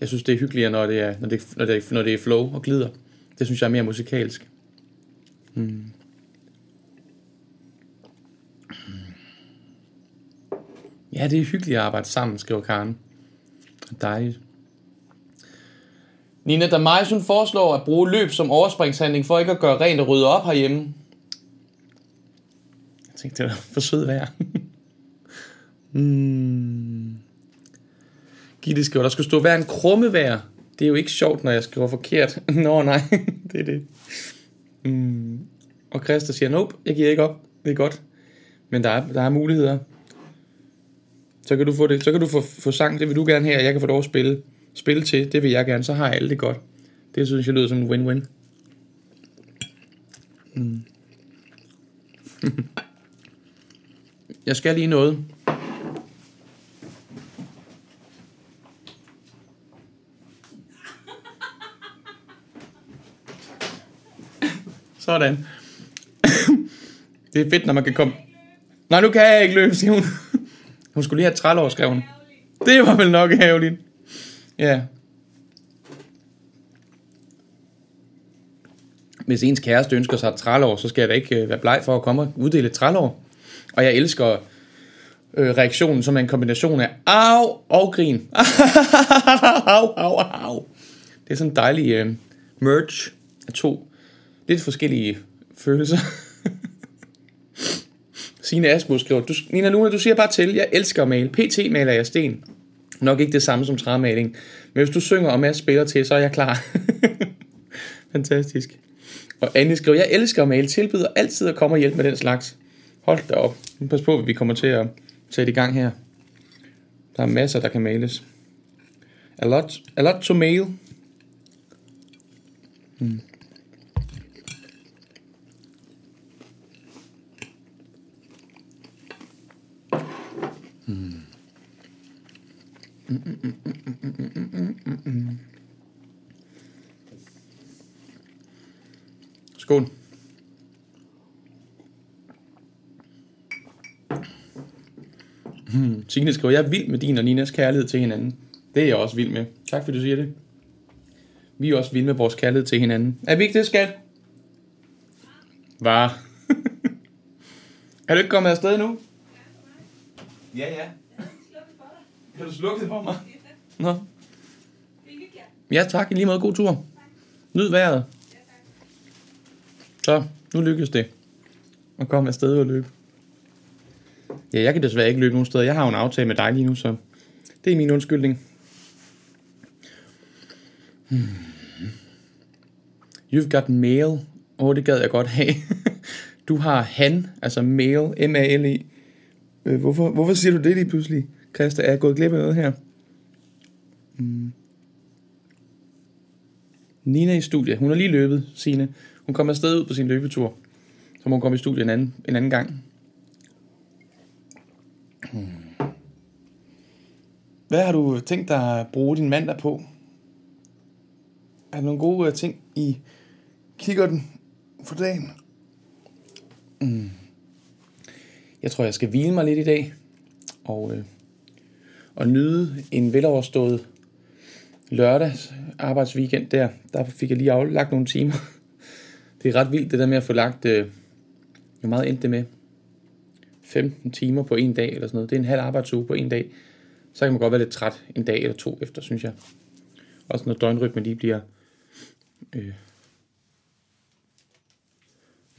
Jeg synes, det er hyggeligere, når det er, når det, når det når det er flow og glider. Det synes jeg er mere musikalsk. Mm. Ja, det er hyggeligt at arbejde sammen, skriver Karen. Dejligt. Nina Damais, hun foreslår at bruge løb som overspringshandling for ikke at gøre rent og rydde op herhjemme. Jeg tænkte, det var (laughs) for sød vejr. mm. Gitte skriver, der skulle stå hver en krumme vejr. Det er jo ikke sjovt, når jeg skriver forkert. (laughs) Nå nej, (laughs) det er det. Mm. Og Christa siger, nope, jeg giver ikke op. Det er godt. Men der er, der er muligheder. Så kan du få det. Så kan du få, få sang, det vil du gerne have, og jeg kan få lov at spille spil til, det vil jeg gerne, så har alle det godt. Det synes jeg lyder som en win-win. Mm. (laughs) jeg skal lige noget. (laughs) Sådan. (coughs) det er fedt, når man kan komme... Nej, nu kan jeg ikke løbe, siger hun. (laughs) Hun skulle lige have trælår, skrev hun. Det var vel nok ærgerligt. Ja. Hvis ens kæreste ønsker sig et trælår, så skal jeg da ikke øh, være bleg for at komme og uddele et trælår. Og jeg elsker øh, reaktionen som er en kombination af au og grin. (laughs) au, au, au. Det er sådan en dejlig øh, merge af to lidt forskellige følelser. (laughs) Signe Asmus skriver, du, Nina Luna, du siger bare til, jeg elsker at male. PT maler jeg sten. Nok ikke det samme som træmaling. Men hvis du synger og Mads spiller til, så er jeg klar. (laughs) Fantastisk. Og Anne skriver, jeg elsker at male, tilbyder altid at komme og hjælpe med den slags. Hold da op. Pas på, at vi kommer til at sætte i gang her. Der er masser, der kan males. A lot, a lot to mail. Hmm. Skål. Hmm. Signe skriver, jeg er vild med din og Ninas kærlighed til hinanden. Det er jeg også vild med. Tak fordi du siger det. Vi er også vilde med vores kærlighed til hinanden. Er vi ikke det, skat? Var. (laughs) er du ikke kommet afsted nu? Ja, ja. Kan du slukke det for mig? Nå. Ja, tak. I lige måde god tur. Nyd vejret. Så, nu lykkes det. Og komme afsted og løbe. Ja, jeg kan desværre ikke løbe nogen steder. Jeg har jo en aftale med dig lige nu, så det er min undskyldning. Hmm. You've got mail. Åh, oh, det gad jeg godt have. (laughs) du har han, altså mail, M-A-L-E. Øh, hvorfor, hvorfor siger du det lige pludselig? Christa, er jeg gået glip af noget her? Mm. Nina i studiet. Hun har lige løbet, Sine. Hun kom afsted ud på sin løbetur. Så må hun komme i studiet en anden, en anden gang. Hmm. Hvad har du tænkt dig at bruge din mandag på? Er der nogle gode øh, ting i kigger den for dagen? Mm. Jeg tror, jeg skal hvile mig lidt i dag. Og, øh, og nyde en veloverstået lørdags arbejdsweekend der. Der fik jeg lige aflagt nogle timer. Det er ret vildt det der med at få lagt øh, Hvor meget endte det med? 15 timer på en dag eller sådan noget. Det er en halv arbejdsuge på en dag. Så kan man godt være lidt træt en dag eller to efter, synes jeg. Også når døgnrytmen lige bliver... Øh.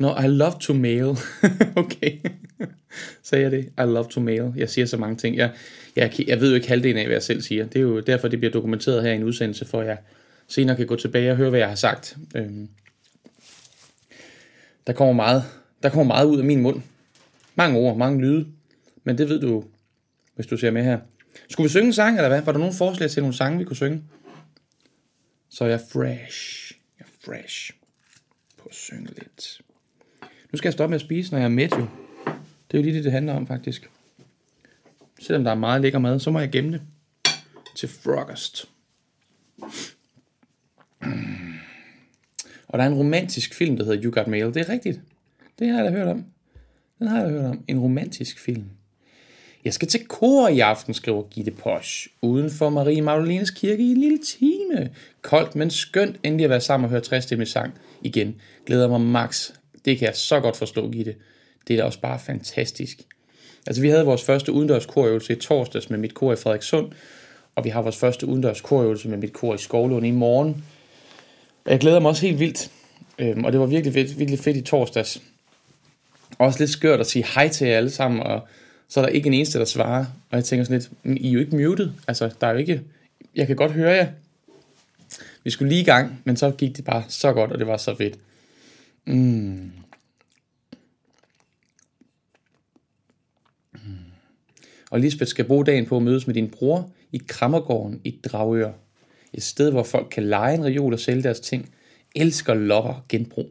Nå, I love to mail. (laughs) okay. Sagde jeg det? I love to mail. Jeg siger så mange ting. Jeg, jeg, jeg ved jo ikke halvdelen af, hvad jeg selv siger. Det er jo derfor, det bliver dokumenteret her i en udsendelse, for jeg senere kan gå tilbage og høre, hvad jeg har sagt. Øhm. Der kommer meget, der kommer meget ud af min mund. Mange ord, mange lyde. Men det ved du, hvis du ser med her. Skulle vi synge en sang, eller hvad? Var der nogen forslag til nogle sange, vi kunne synge? Så er jeg fresh. Jeg er fresh på at synge lidt. Nu skal jeg stoppe med at spise, når jeg er mæt jo. Det er jo lige det, det handler om faktisk. Selvom der er meget lækker mad, så må jeg gemme det til frokost. Og der er en romantisk film, der hedder You Got Mail. Det er rigtigt. Det har jeg da hørt om. Den har jeg da hørt om. En romantisk film. Jeg skal til kor i aften, skriver Gitte Posch. Uden for Marie Magdalenes kirke i en lille time. Koldt, men skønt endelig at være sammen og høre 60 sang igen. Glæder mig max. Det kan jeg så godt forstå, Gitte. Det er da også bare fantastisk. Altså, vi havde vores første udendørs korøvelse i torsdags med mit kor i Frederikssund, og vi har vores første udendørs korøvelse med mit kor i Skovlund i morgen. Jeg glæder mig også helt vildt, øhm, og det var virkelig virkelig fedt i torsdags. Også lidt skørt at sige hej til jer alle sammen, og så er der ikke en eneste, der svarer. Og jeg tænker sådan lidt, I er jo ikke muted. Altså, der er jo ikke... Jeg kan godt høre jer. Vi skulle lige i gang, men så gik det bare så godt, og det var så fedt. Mm. mm. Og Lisbeth skal bruge dagen på at mødes med din bror i Krammergården i Dragør. Et sted, hvor folk kan lege en reol og sælge deres ting. Elsker lopper genbrug.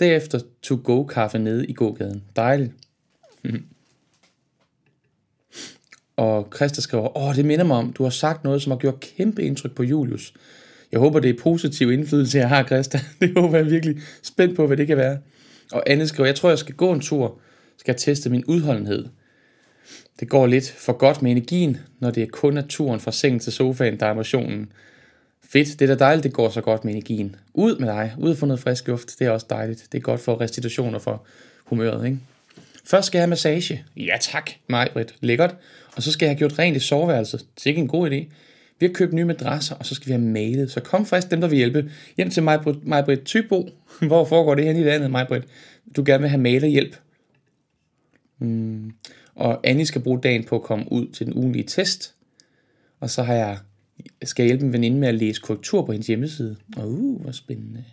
Derefter to-go kaffe nede i gågaden. Dejligt. (laughs) Og Christa skriver, åh, det minder mig om, du har sagt noget, som har gjort kæmpe indtryk på Julius. Jeg håber, det er positiv indflydelse, jeg har, Christa. (laughs) Det håber jeg virkelig spændt på, hvad det kan være. Og Anne skriver, jeg tror, jeg skal gå en tur. Skal teste min udholdenhed. Det går lidt for godt med energien, når det er kun er turen fra sengen til sofaen, der er emotionen. Fedt, det er da dejligt, det går så godt med energien. Ud med dig, ud for noget frisk luft, det er også dejligt. Det er godt for restitution og for humøret, ikke? Først skal jeg have massage. Ja tak, Majbrit. Lækkert. Og så skal jeg have gjort rent i soveværelset. Det er ikke en god idé. Vi har købt nye madrasser, og så skal vi have malet. Så kom frisk dem, der vil hjælpe. Hjem til Majbrit, Majbrit Tybo. (laughs) Hvor foregår det her i landet, Majbrit? Du gerne vil have malerhjælp. Mm. Og Annie skal bruge dagen på at komme ud til den ugenlige test. Og så har jeg, skal jeg hjælpe en veninde med at læse korrektur på hendes hjemmeside. Uh, hvor spændende.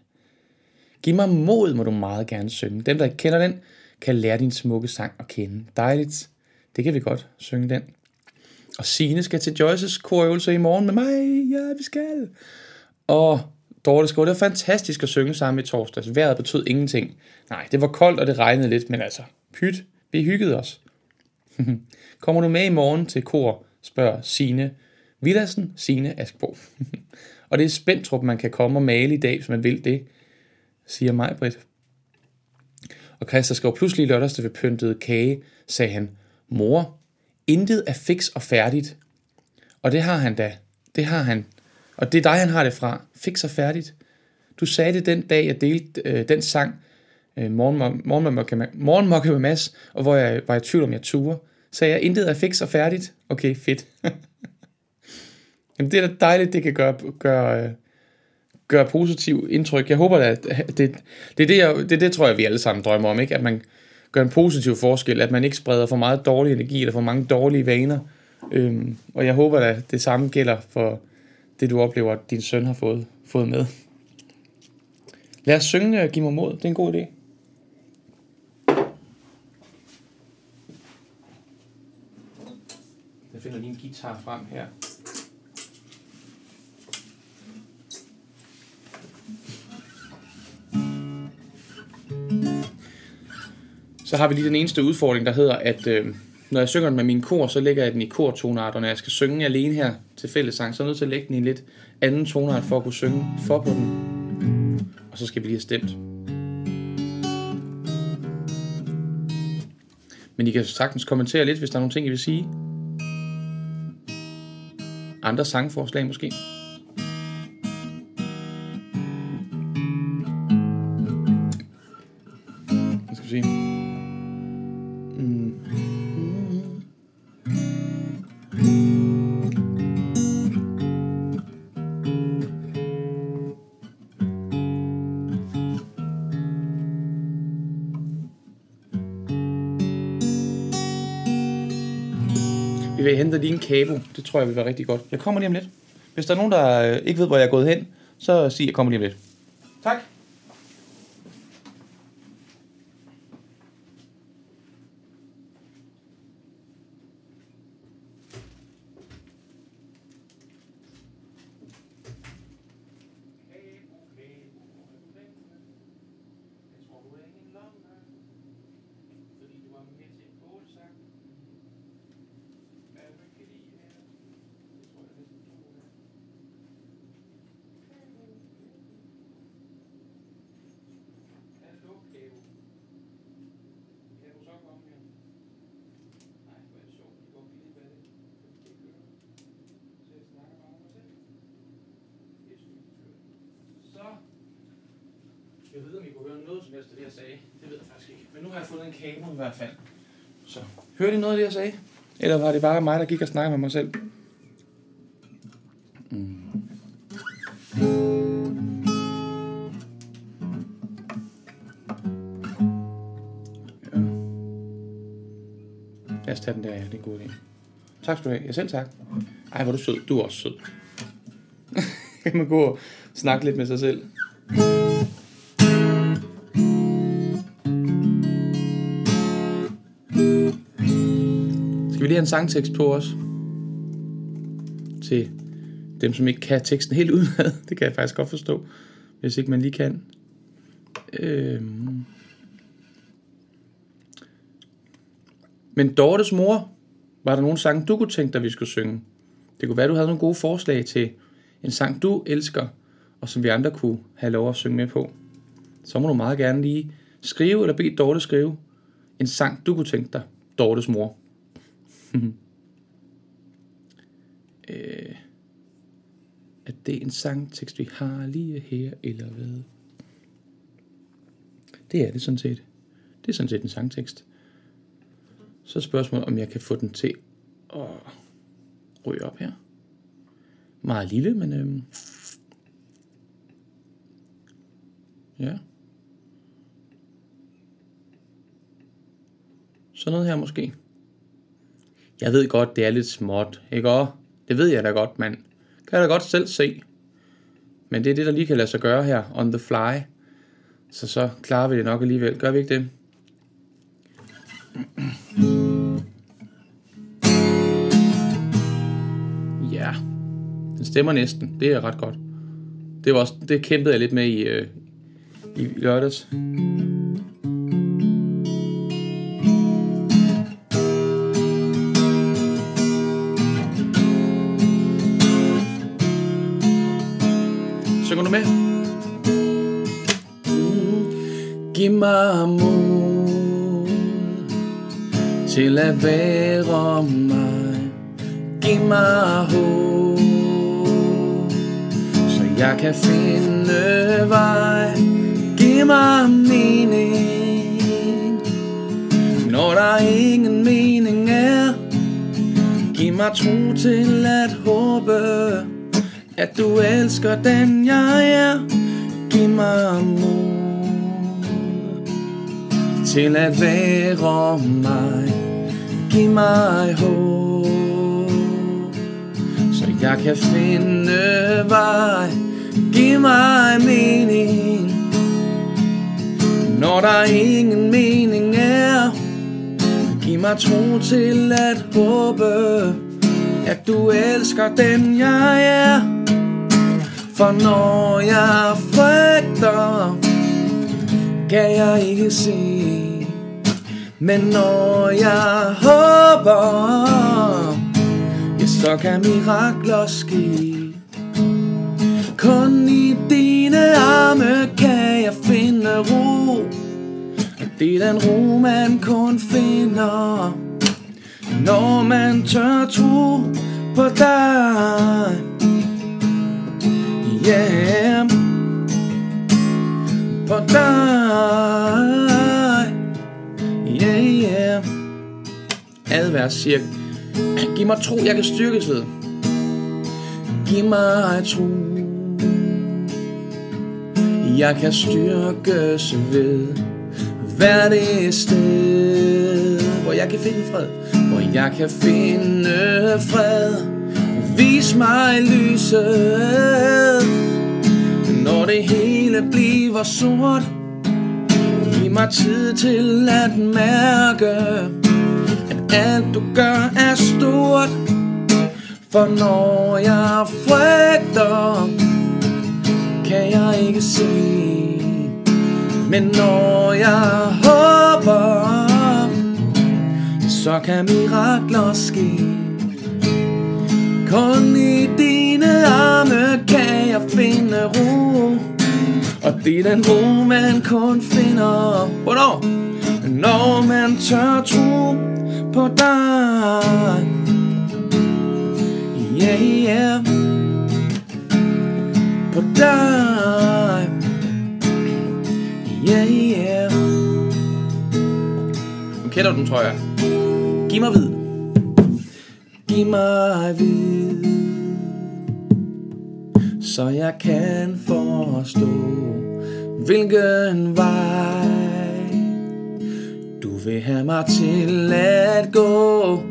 Giv mig mod, må du meget gerne synge. Dem, der ikke kender den, kan lære din smukke sang at kende. Dejligt. Det kan vi godt synge den. Og Sine skal til Joyces korøvelse i morgen med mig. Ja, vi skal. Og Dorte skriver, det var fantastisk at synge sammen i torsdags. Vejret betød ingenting. Nej, det var koldt, og det regnede lidt, men altså, pyt, vi hyggede os. (laughs) Kommer du med i morgen til kor, spørger Sine Villadsen, Sine Askbo. (laughs) og det er Spændtrup, man kan komme og male i dag, hvis man vil det, siger mig, Britt. Og Christa skrev pludselig lørdags, da vi pyntede kage, sagde han, mor, intet er fix og færdigt. Og det har han da. Det har han. Og det er dig, han har det fra. Fix og færdigt. Du sagde det den dag, jeg delte øh, den sang, øh, Morgenmokke med Mads, og hvor jeg var i tvivl om, jeg turer. Sagde jeg, intet er fix og færdigt. Okay, fedt. (laughs) Jamen, det er da dejligt, det kan gøre, gøre, gøre positiv indtryk. Jeg håber, da, at det, det, er det, jeg, det, det tror jeg, vi alle sammen drømmer om, ikke? at man gør en positiv forskel, at man ikke spreder for meget dårlig energi eller for mange dårlige vaner. Øhm, og jeg håber, at det samme gælder for det, du oplever, at din søn har fået, fået med. Lad os synge øh, og give mig mod. Det er en god idé. Jeg finder lige en guitar frem her. Så har vi lige den eneste udfordring, der hedder, at øh, når jeg synger den med min kor, så lægger jeg den i kortonart, og når jeg skal synge alene her til fællesang, så er jeg nødt til at lægge den i en lidt anden tonart for at kunne synge for på den. Og så skal vi lige have stemt. Men I kan sagtens kommentere lidt, hvis der er nogle ting, I vil sige. Andre sangforslag måske. Cabo. Det tror jeg vil være rigtig godt. Jeg kommer lige om lidt. Hvis der er nogen, der øh, ikke ved, hvor jeg er gået hen, så sig, at jeg kommer lige om lidt. Tak. Så jeg ved, om I kunne høre noget som helst af det, jeg sagde. Det ved jeg faktisk ikke. Men nu har jeg fundet en kabel i hvert fald. Så hørte I noget af det, jeg sagde? Eller var det bare mig, der gik og snakkede med mig selv? Mm. Ja. Lad os tage den der, ja. Det er en god idé. Tak skal du have. Jeg selv tak. Ej, hvor er du sød. Du er også sød. (laughs) kan man gå og snakke lidt med sig selv. En sangtekst på os? Til dem, som ikke kan teksten helt udenad. (laughs) Det kan jeg faktisk godt forstå, hvis ikke man lige kan. Øhm. Men Dortes mor, var der nogen sang, du kunne tænke dig, vi skulle synge? Det kunne være, du havde nogle gode forslag til en sang, du elsker, og som vi andre kunne have lov at synge med på. Så må du meget gerne lige skrive, eller bede Dorte skrive, en sang, du kunne tænke dig, Dortes mor. (laughs) øh, er det en sangtekst, vi har lige her, eller hvad? Det er det sådan set. Det er sådan set en sangtekst. Så spørgsmålet, om jeg kan få den til at ryge op her. Meget lille, men øhm, ja. Sådan noget her måske. Jeg ved godt, det er lidt småt, ikke og? Det ved jeg da godt, mand. Kan jeg da godt selv se. Men det er det, der lige kan lade sig gøre her, on the fly. Så så klarer vi det nok alligevel. Gør vi ikke det? Ja, den stemmer næsten. Det er ret godt. Det, var også, det kæmpede jeg lidt med i, øh, i lørdags. Mig mod til at være mig. Giv mig håb, så jeg kan finde vej. Giv mig mening, når der ingen mening er. Giv mig tro til at håbe, at du elsker den jeg er. Giv mig mod til at være mig. Giv mig håb, så jeg kan finde vej. Giv mig mening, når der ingen mening er. Giv mig tro til at håbe, at du elsker den jeg er. For når jeg frygter, kan jeg ikke se. Men når jeg håber, ja, så kan mirakler ske. Kun i dine arme kan jeg finde ro. Det er den ro, man kun finder, når man tør tro på dig. Yeah på dig Advers siger Giv mig tro, jeg kan styrkes ved Giv mig tro Jeg kan styrkes ved Hver det sted Hvor jeg kan finde fred hvor jeg kan finde fred. Vis mig lyset, når det hele bliver sort. Giv mig tid til at mærke, alt du gør er stort. For når jeg frygter, kan jeg ikke se. Men når jeg håber, så kan mirakler ske. Kun i dine arme kan jeg finde ro. Og det er den ro, man kun finder. Hvornår? Når man tør tro på dig. Yeah, yeah. På dig. Yeah, yeah. Nu kender du den, tror jeg. Giv mig vid. Giv mig vid. Så jeg kan forstå, hvilken vej vil have mig til at gå.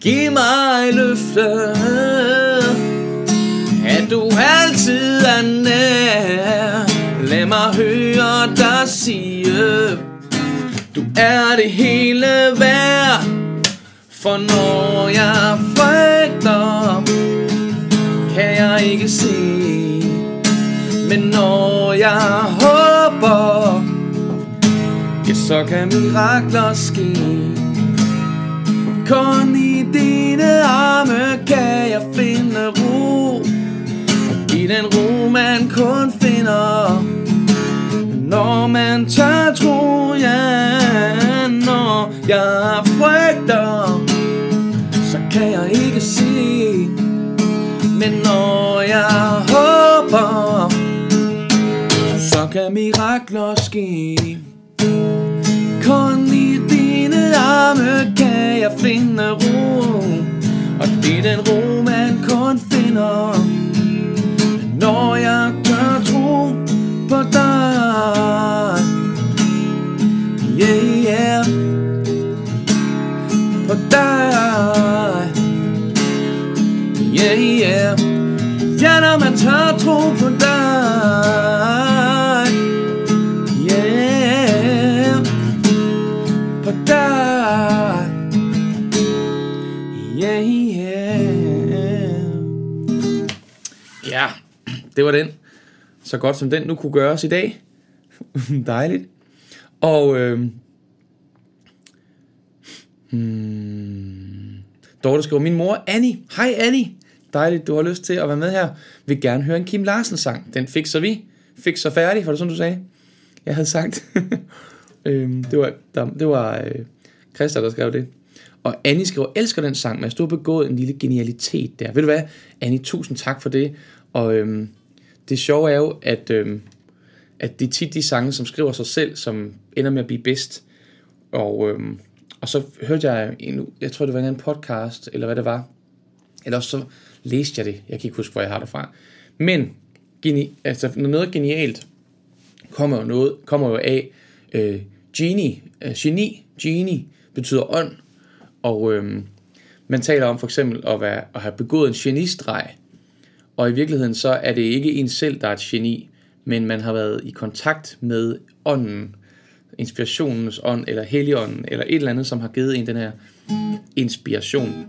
Giv mig løfte, at du altid er nær. Lad mig høre dig sige, du er det hele værd. For når jeg frygter, kan jeg ikke se. Men når jeg håber, så kan mirakler ske. Kun i dine arme kan jeg finde ro. I den ro, man kun finder, når man tør tro, ja. Når jeg frygter, så kan jeg ikke se. Men når jeg håber, så kan mirakler ske. Kun i dine arme kan jeg finde ro. Og det er den ro, man kun finder, når jeg gør tro på dig. Yeah, yeah. På dig. Yeah, yeah. Ja, når man tør tro på dig. Det var den. Så godt som den nu kunne gøres i dag. (laughs) Dejligt. Og øh, hmm, Dorte skriver, min mor Annie. Hej Annie. Dejligt, du har lyst til at være med her. Vil gerne høre en Kim Larsen sang. Den fik så vi. Fik så færdig, var det sådan du sagde? Jeg havde sagt. (laughs) øh, det var, der, det var øh, Christa, der skrev det. Og Annie skriver, elsker den sang, men du har begået en lille genialitet der. Ved du hvad, Annie, tusind tak for det. Og øhm, det sjove er jo, at, øh, at det er tit de sange, som skriver sig selv, som ender med at blive bedst. Og, øh, og så hørte jeg, en, jeg tror det var en anden podcast, eller hvad det var. Eller også så læste jeg det. Jeg kan ikke huske, hvor jeg har det fra. Men geni, altså, når noget genialt, kommer jo, noget, kommer jo af øh, genie, øh, geni, genie betyder ånd, og øh, man taler om for eksempel at, være, at have begået en genistreg, og i virkeligheden så er det ikke en selv, der er et geni, men man har været i kontakt med ånden, inspirationens ånd, eller helligånden, eller et eller andet, som har givet en den her inspiration.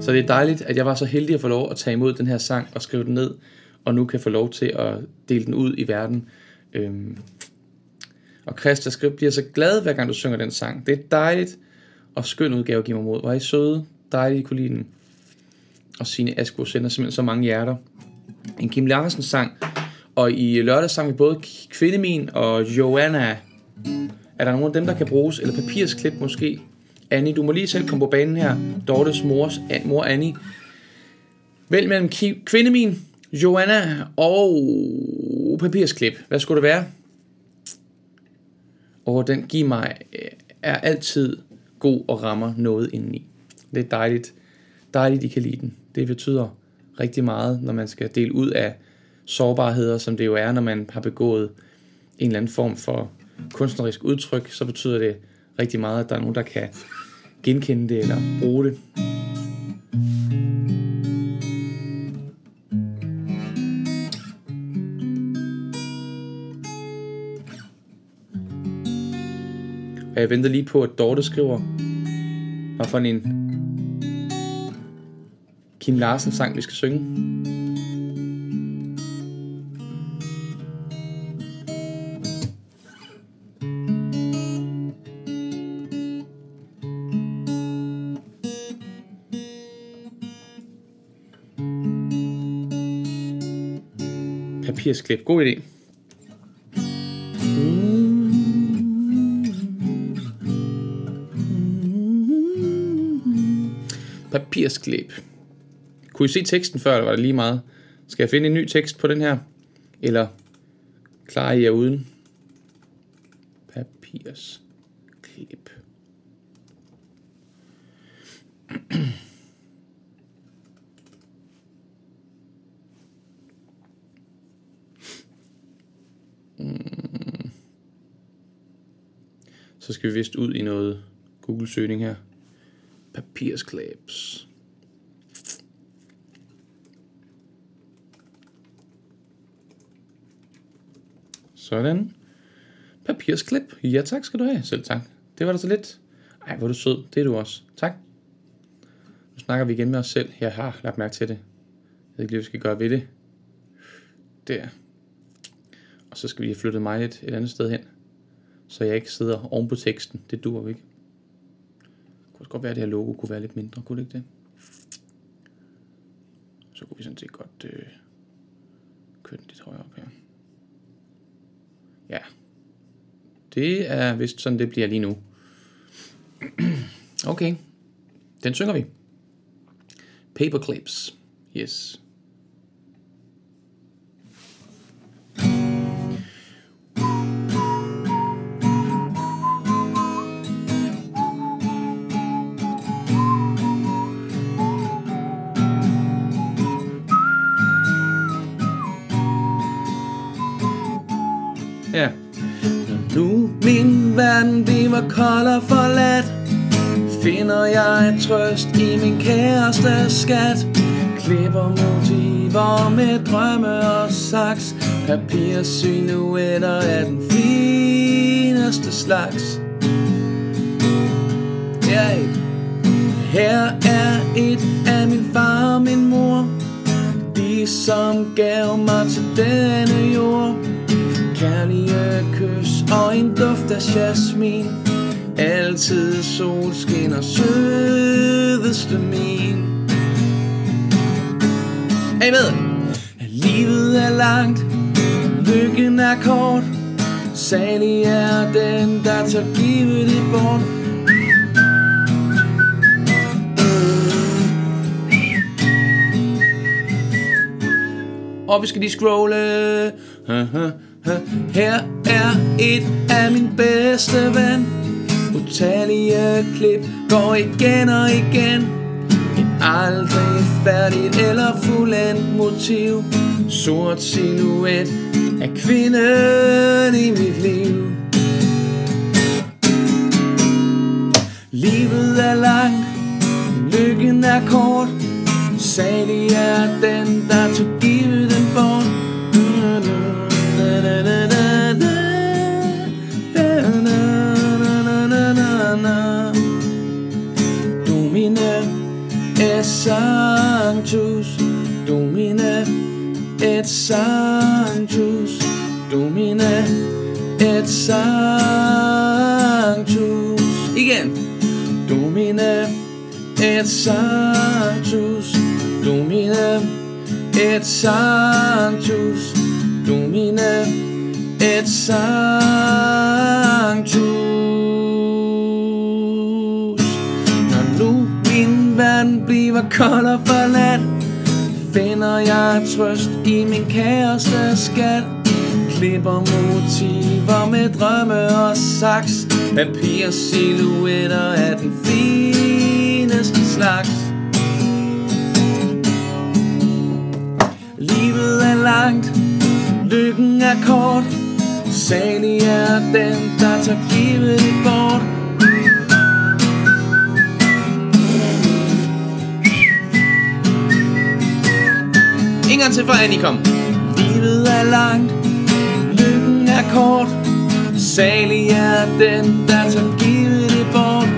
Så det er dejligt, at jeg var så heldig at få lov at tage imod den her sang og skrive den ned, og nu kan få lov til at dele den ud i verden. Øhm. Og Christa skriver, bliver så glad, hver gang du synger den sang. Det er dejligt, og skøn udgave giver mig mod. Var I søde, Dejligt, I kunne lide den. Og Sine Asko sender simpelthen så mange hjerter. En Kim Larsen sang, og i lørdag sang vi både Kvindemin og Joanna. Er der nogen af dem, der kan bruges? Eller papirsklip måske? Annie, du må lige selv komme på banen her. Dortes mors, mor Annie. Vælg mellem Kvindemin, Joanna og papirsklip. Hvad skulle det være? Og den giver mig øh, er altid god og rammer noget indeni. Det er dejligt. Dejligt, I kan lide den. Det betyder rigtig meget, når man skal dele ud af sårbarheder, som det jo er, når man har begået en eller anden form for kunstnerisk udtryk, så betyder det rigtig meget, at der er nogen, der kan genkende det eller bruge det. Og jeg venter lige på, at Dorte skriver, hvad for en Kim Larsen sang, vi skal synge. Papirsklip. God idé. Papirsklip. Kunne I se teksten før, eller var det lige meget? Skal jeg finde en ny tekst på den her? Eller klarer I jer uden? Papirsklip. Mm. Så skal vi vist ud i noget Google-søgning her. Papirsklæbs. Sådan. Papirsklip. Ja tak skal du have. Selv tak. Det var da så lidt. Ej, hvor er du sød. Det er du også. Tak. Nu snakker vi igen med os selv. Jeg har lagt mærke til det. Jeg ved ikke lige, hvad vi skal gøre ved det. Der. Og så skal vi have flyttet mig lidt et andet sted hen. Så jeg ikke sidder oven på teksten. Det duer vi ikke. Det kunne godt være, at det her logo kunne være lidt mindre. Kunne det ikke det? Så kunne vi sådan set godt øh, køre den lidt højere op her. Ja. Det er vist sådan, det bliver lige nu. (clears throat) Okay. Den synger vi. Paperclips. Yes. Verden kold og forladt Finder jeg trøst i min kæreste skat. Klipper motiver med drømme og saks Papirsynuetter af den fineste slags. Yeah. Her er et af min far og min mor. De som gav mig til denne jord. Kærlige kys og en duft af jasmin. Altid solskin og sødeste min. Er I med? Livet er langt, lykken er kort. Salig er den, der tager givet det bort Og vi skal lige scrolle. Her er et af min bedste ven. Utallige klip går igen og igen. Et aldrig færdigt eller fuldendt motiv. Sort silhuet af kvinden i mit liv. Livet er langt, lykken er kort. Salig er den, der tog givet den bort? Sanctus Domine et sanctus Domine et sanctus. Igen Domine et sanctus Domine et sanctus Domine et sanctus min verden bliver kold og forladt Finder jeg trøst i min kæreste skat. Klipper motiver med drømme og saks. Papir silhuetter af den fineste slags. Livet er langt, lykken er kort. Salig er den, der tager livet bort. En gang til for Annie, kom. Livet er langt, lykken er kort. Salig er den, der tager givet det bort.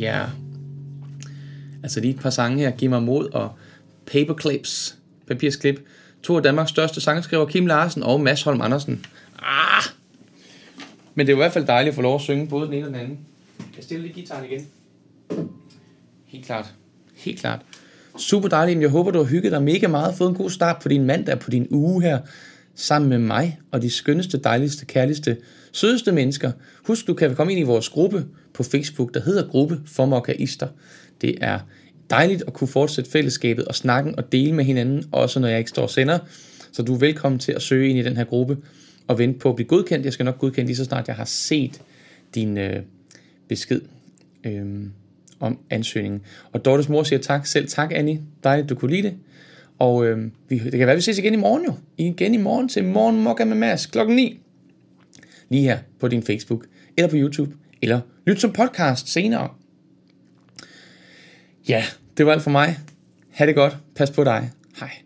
Ja. Altså lige et par sange her, Giv mig mod og Paperclips, papirsklip. To af Danmarks største sangskriver, Kim Larsen og Mads Holm Andersen. Ah! Men det er i hvert fald dejligt at få lov at synge både den ene og den anden. Jeg stiller lige gitaren igen. Helt klart. Helt klart. Super dejligt. Jeg håber, du har hygget dig mega meget. Fået en god start på din mandag, på din uge her. Sammen med mig og de skønneste, dejligste, kærligste, sødeste mennesker. Husk, du kan komme ind i vores gruppe på Facebook, der hedder Gruppe for Mokkaister. Det er dejligt at kunne fortsætte fællesskabet og snakken og dele med hinanden, også når jeg ikke står og sender. Så du er velkommen til at søge ind i den her gruppe og vente på at blive godkendt. Jeg skal nok godkende lige så snart jeg har set din øh, besked øh, om ansøgningen. Og Dortes mor siger tak. Selv tak, Annie. Dejligt, du kunne lide det. Og øh, vi, det kan være, vi ses igen i morgen jo. Igen i morgen til Morgen Mokka med Mads klokken 9. Lige her på din Facebook, eller på YouTube, eller lyt som podcast senere. Ja, det var alt for mig. Ha' det godt. Pas på dig. Hej.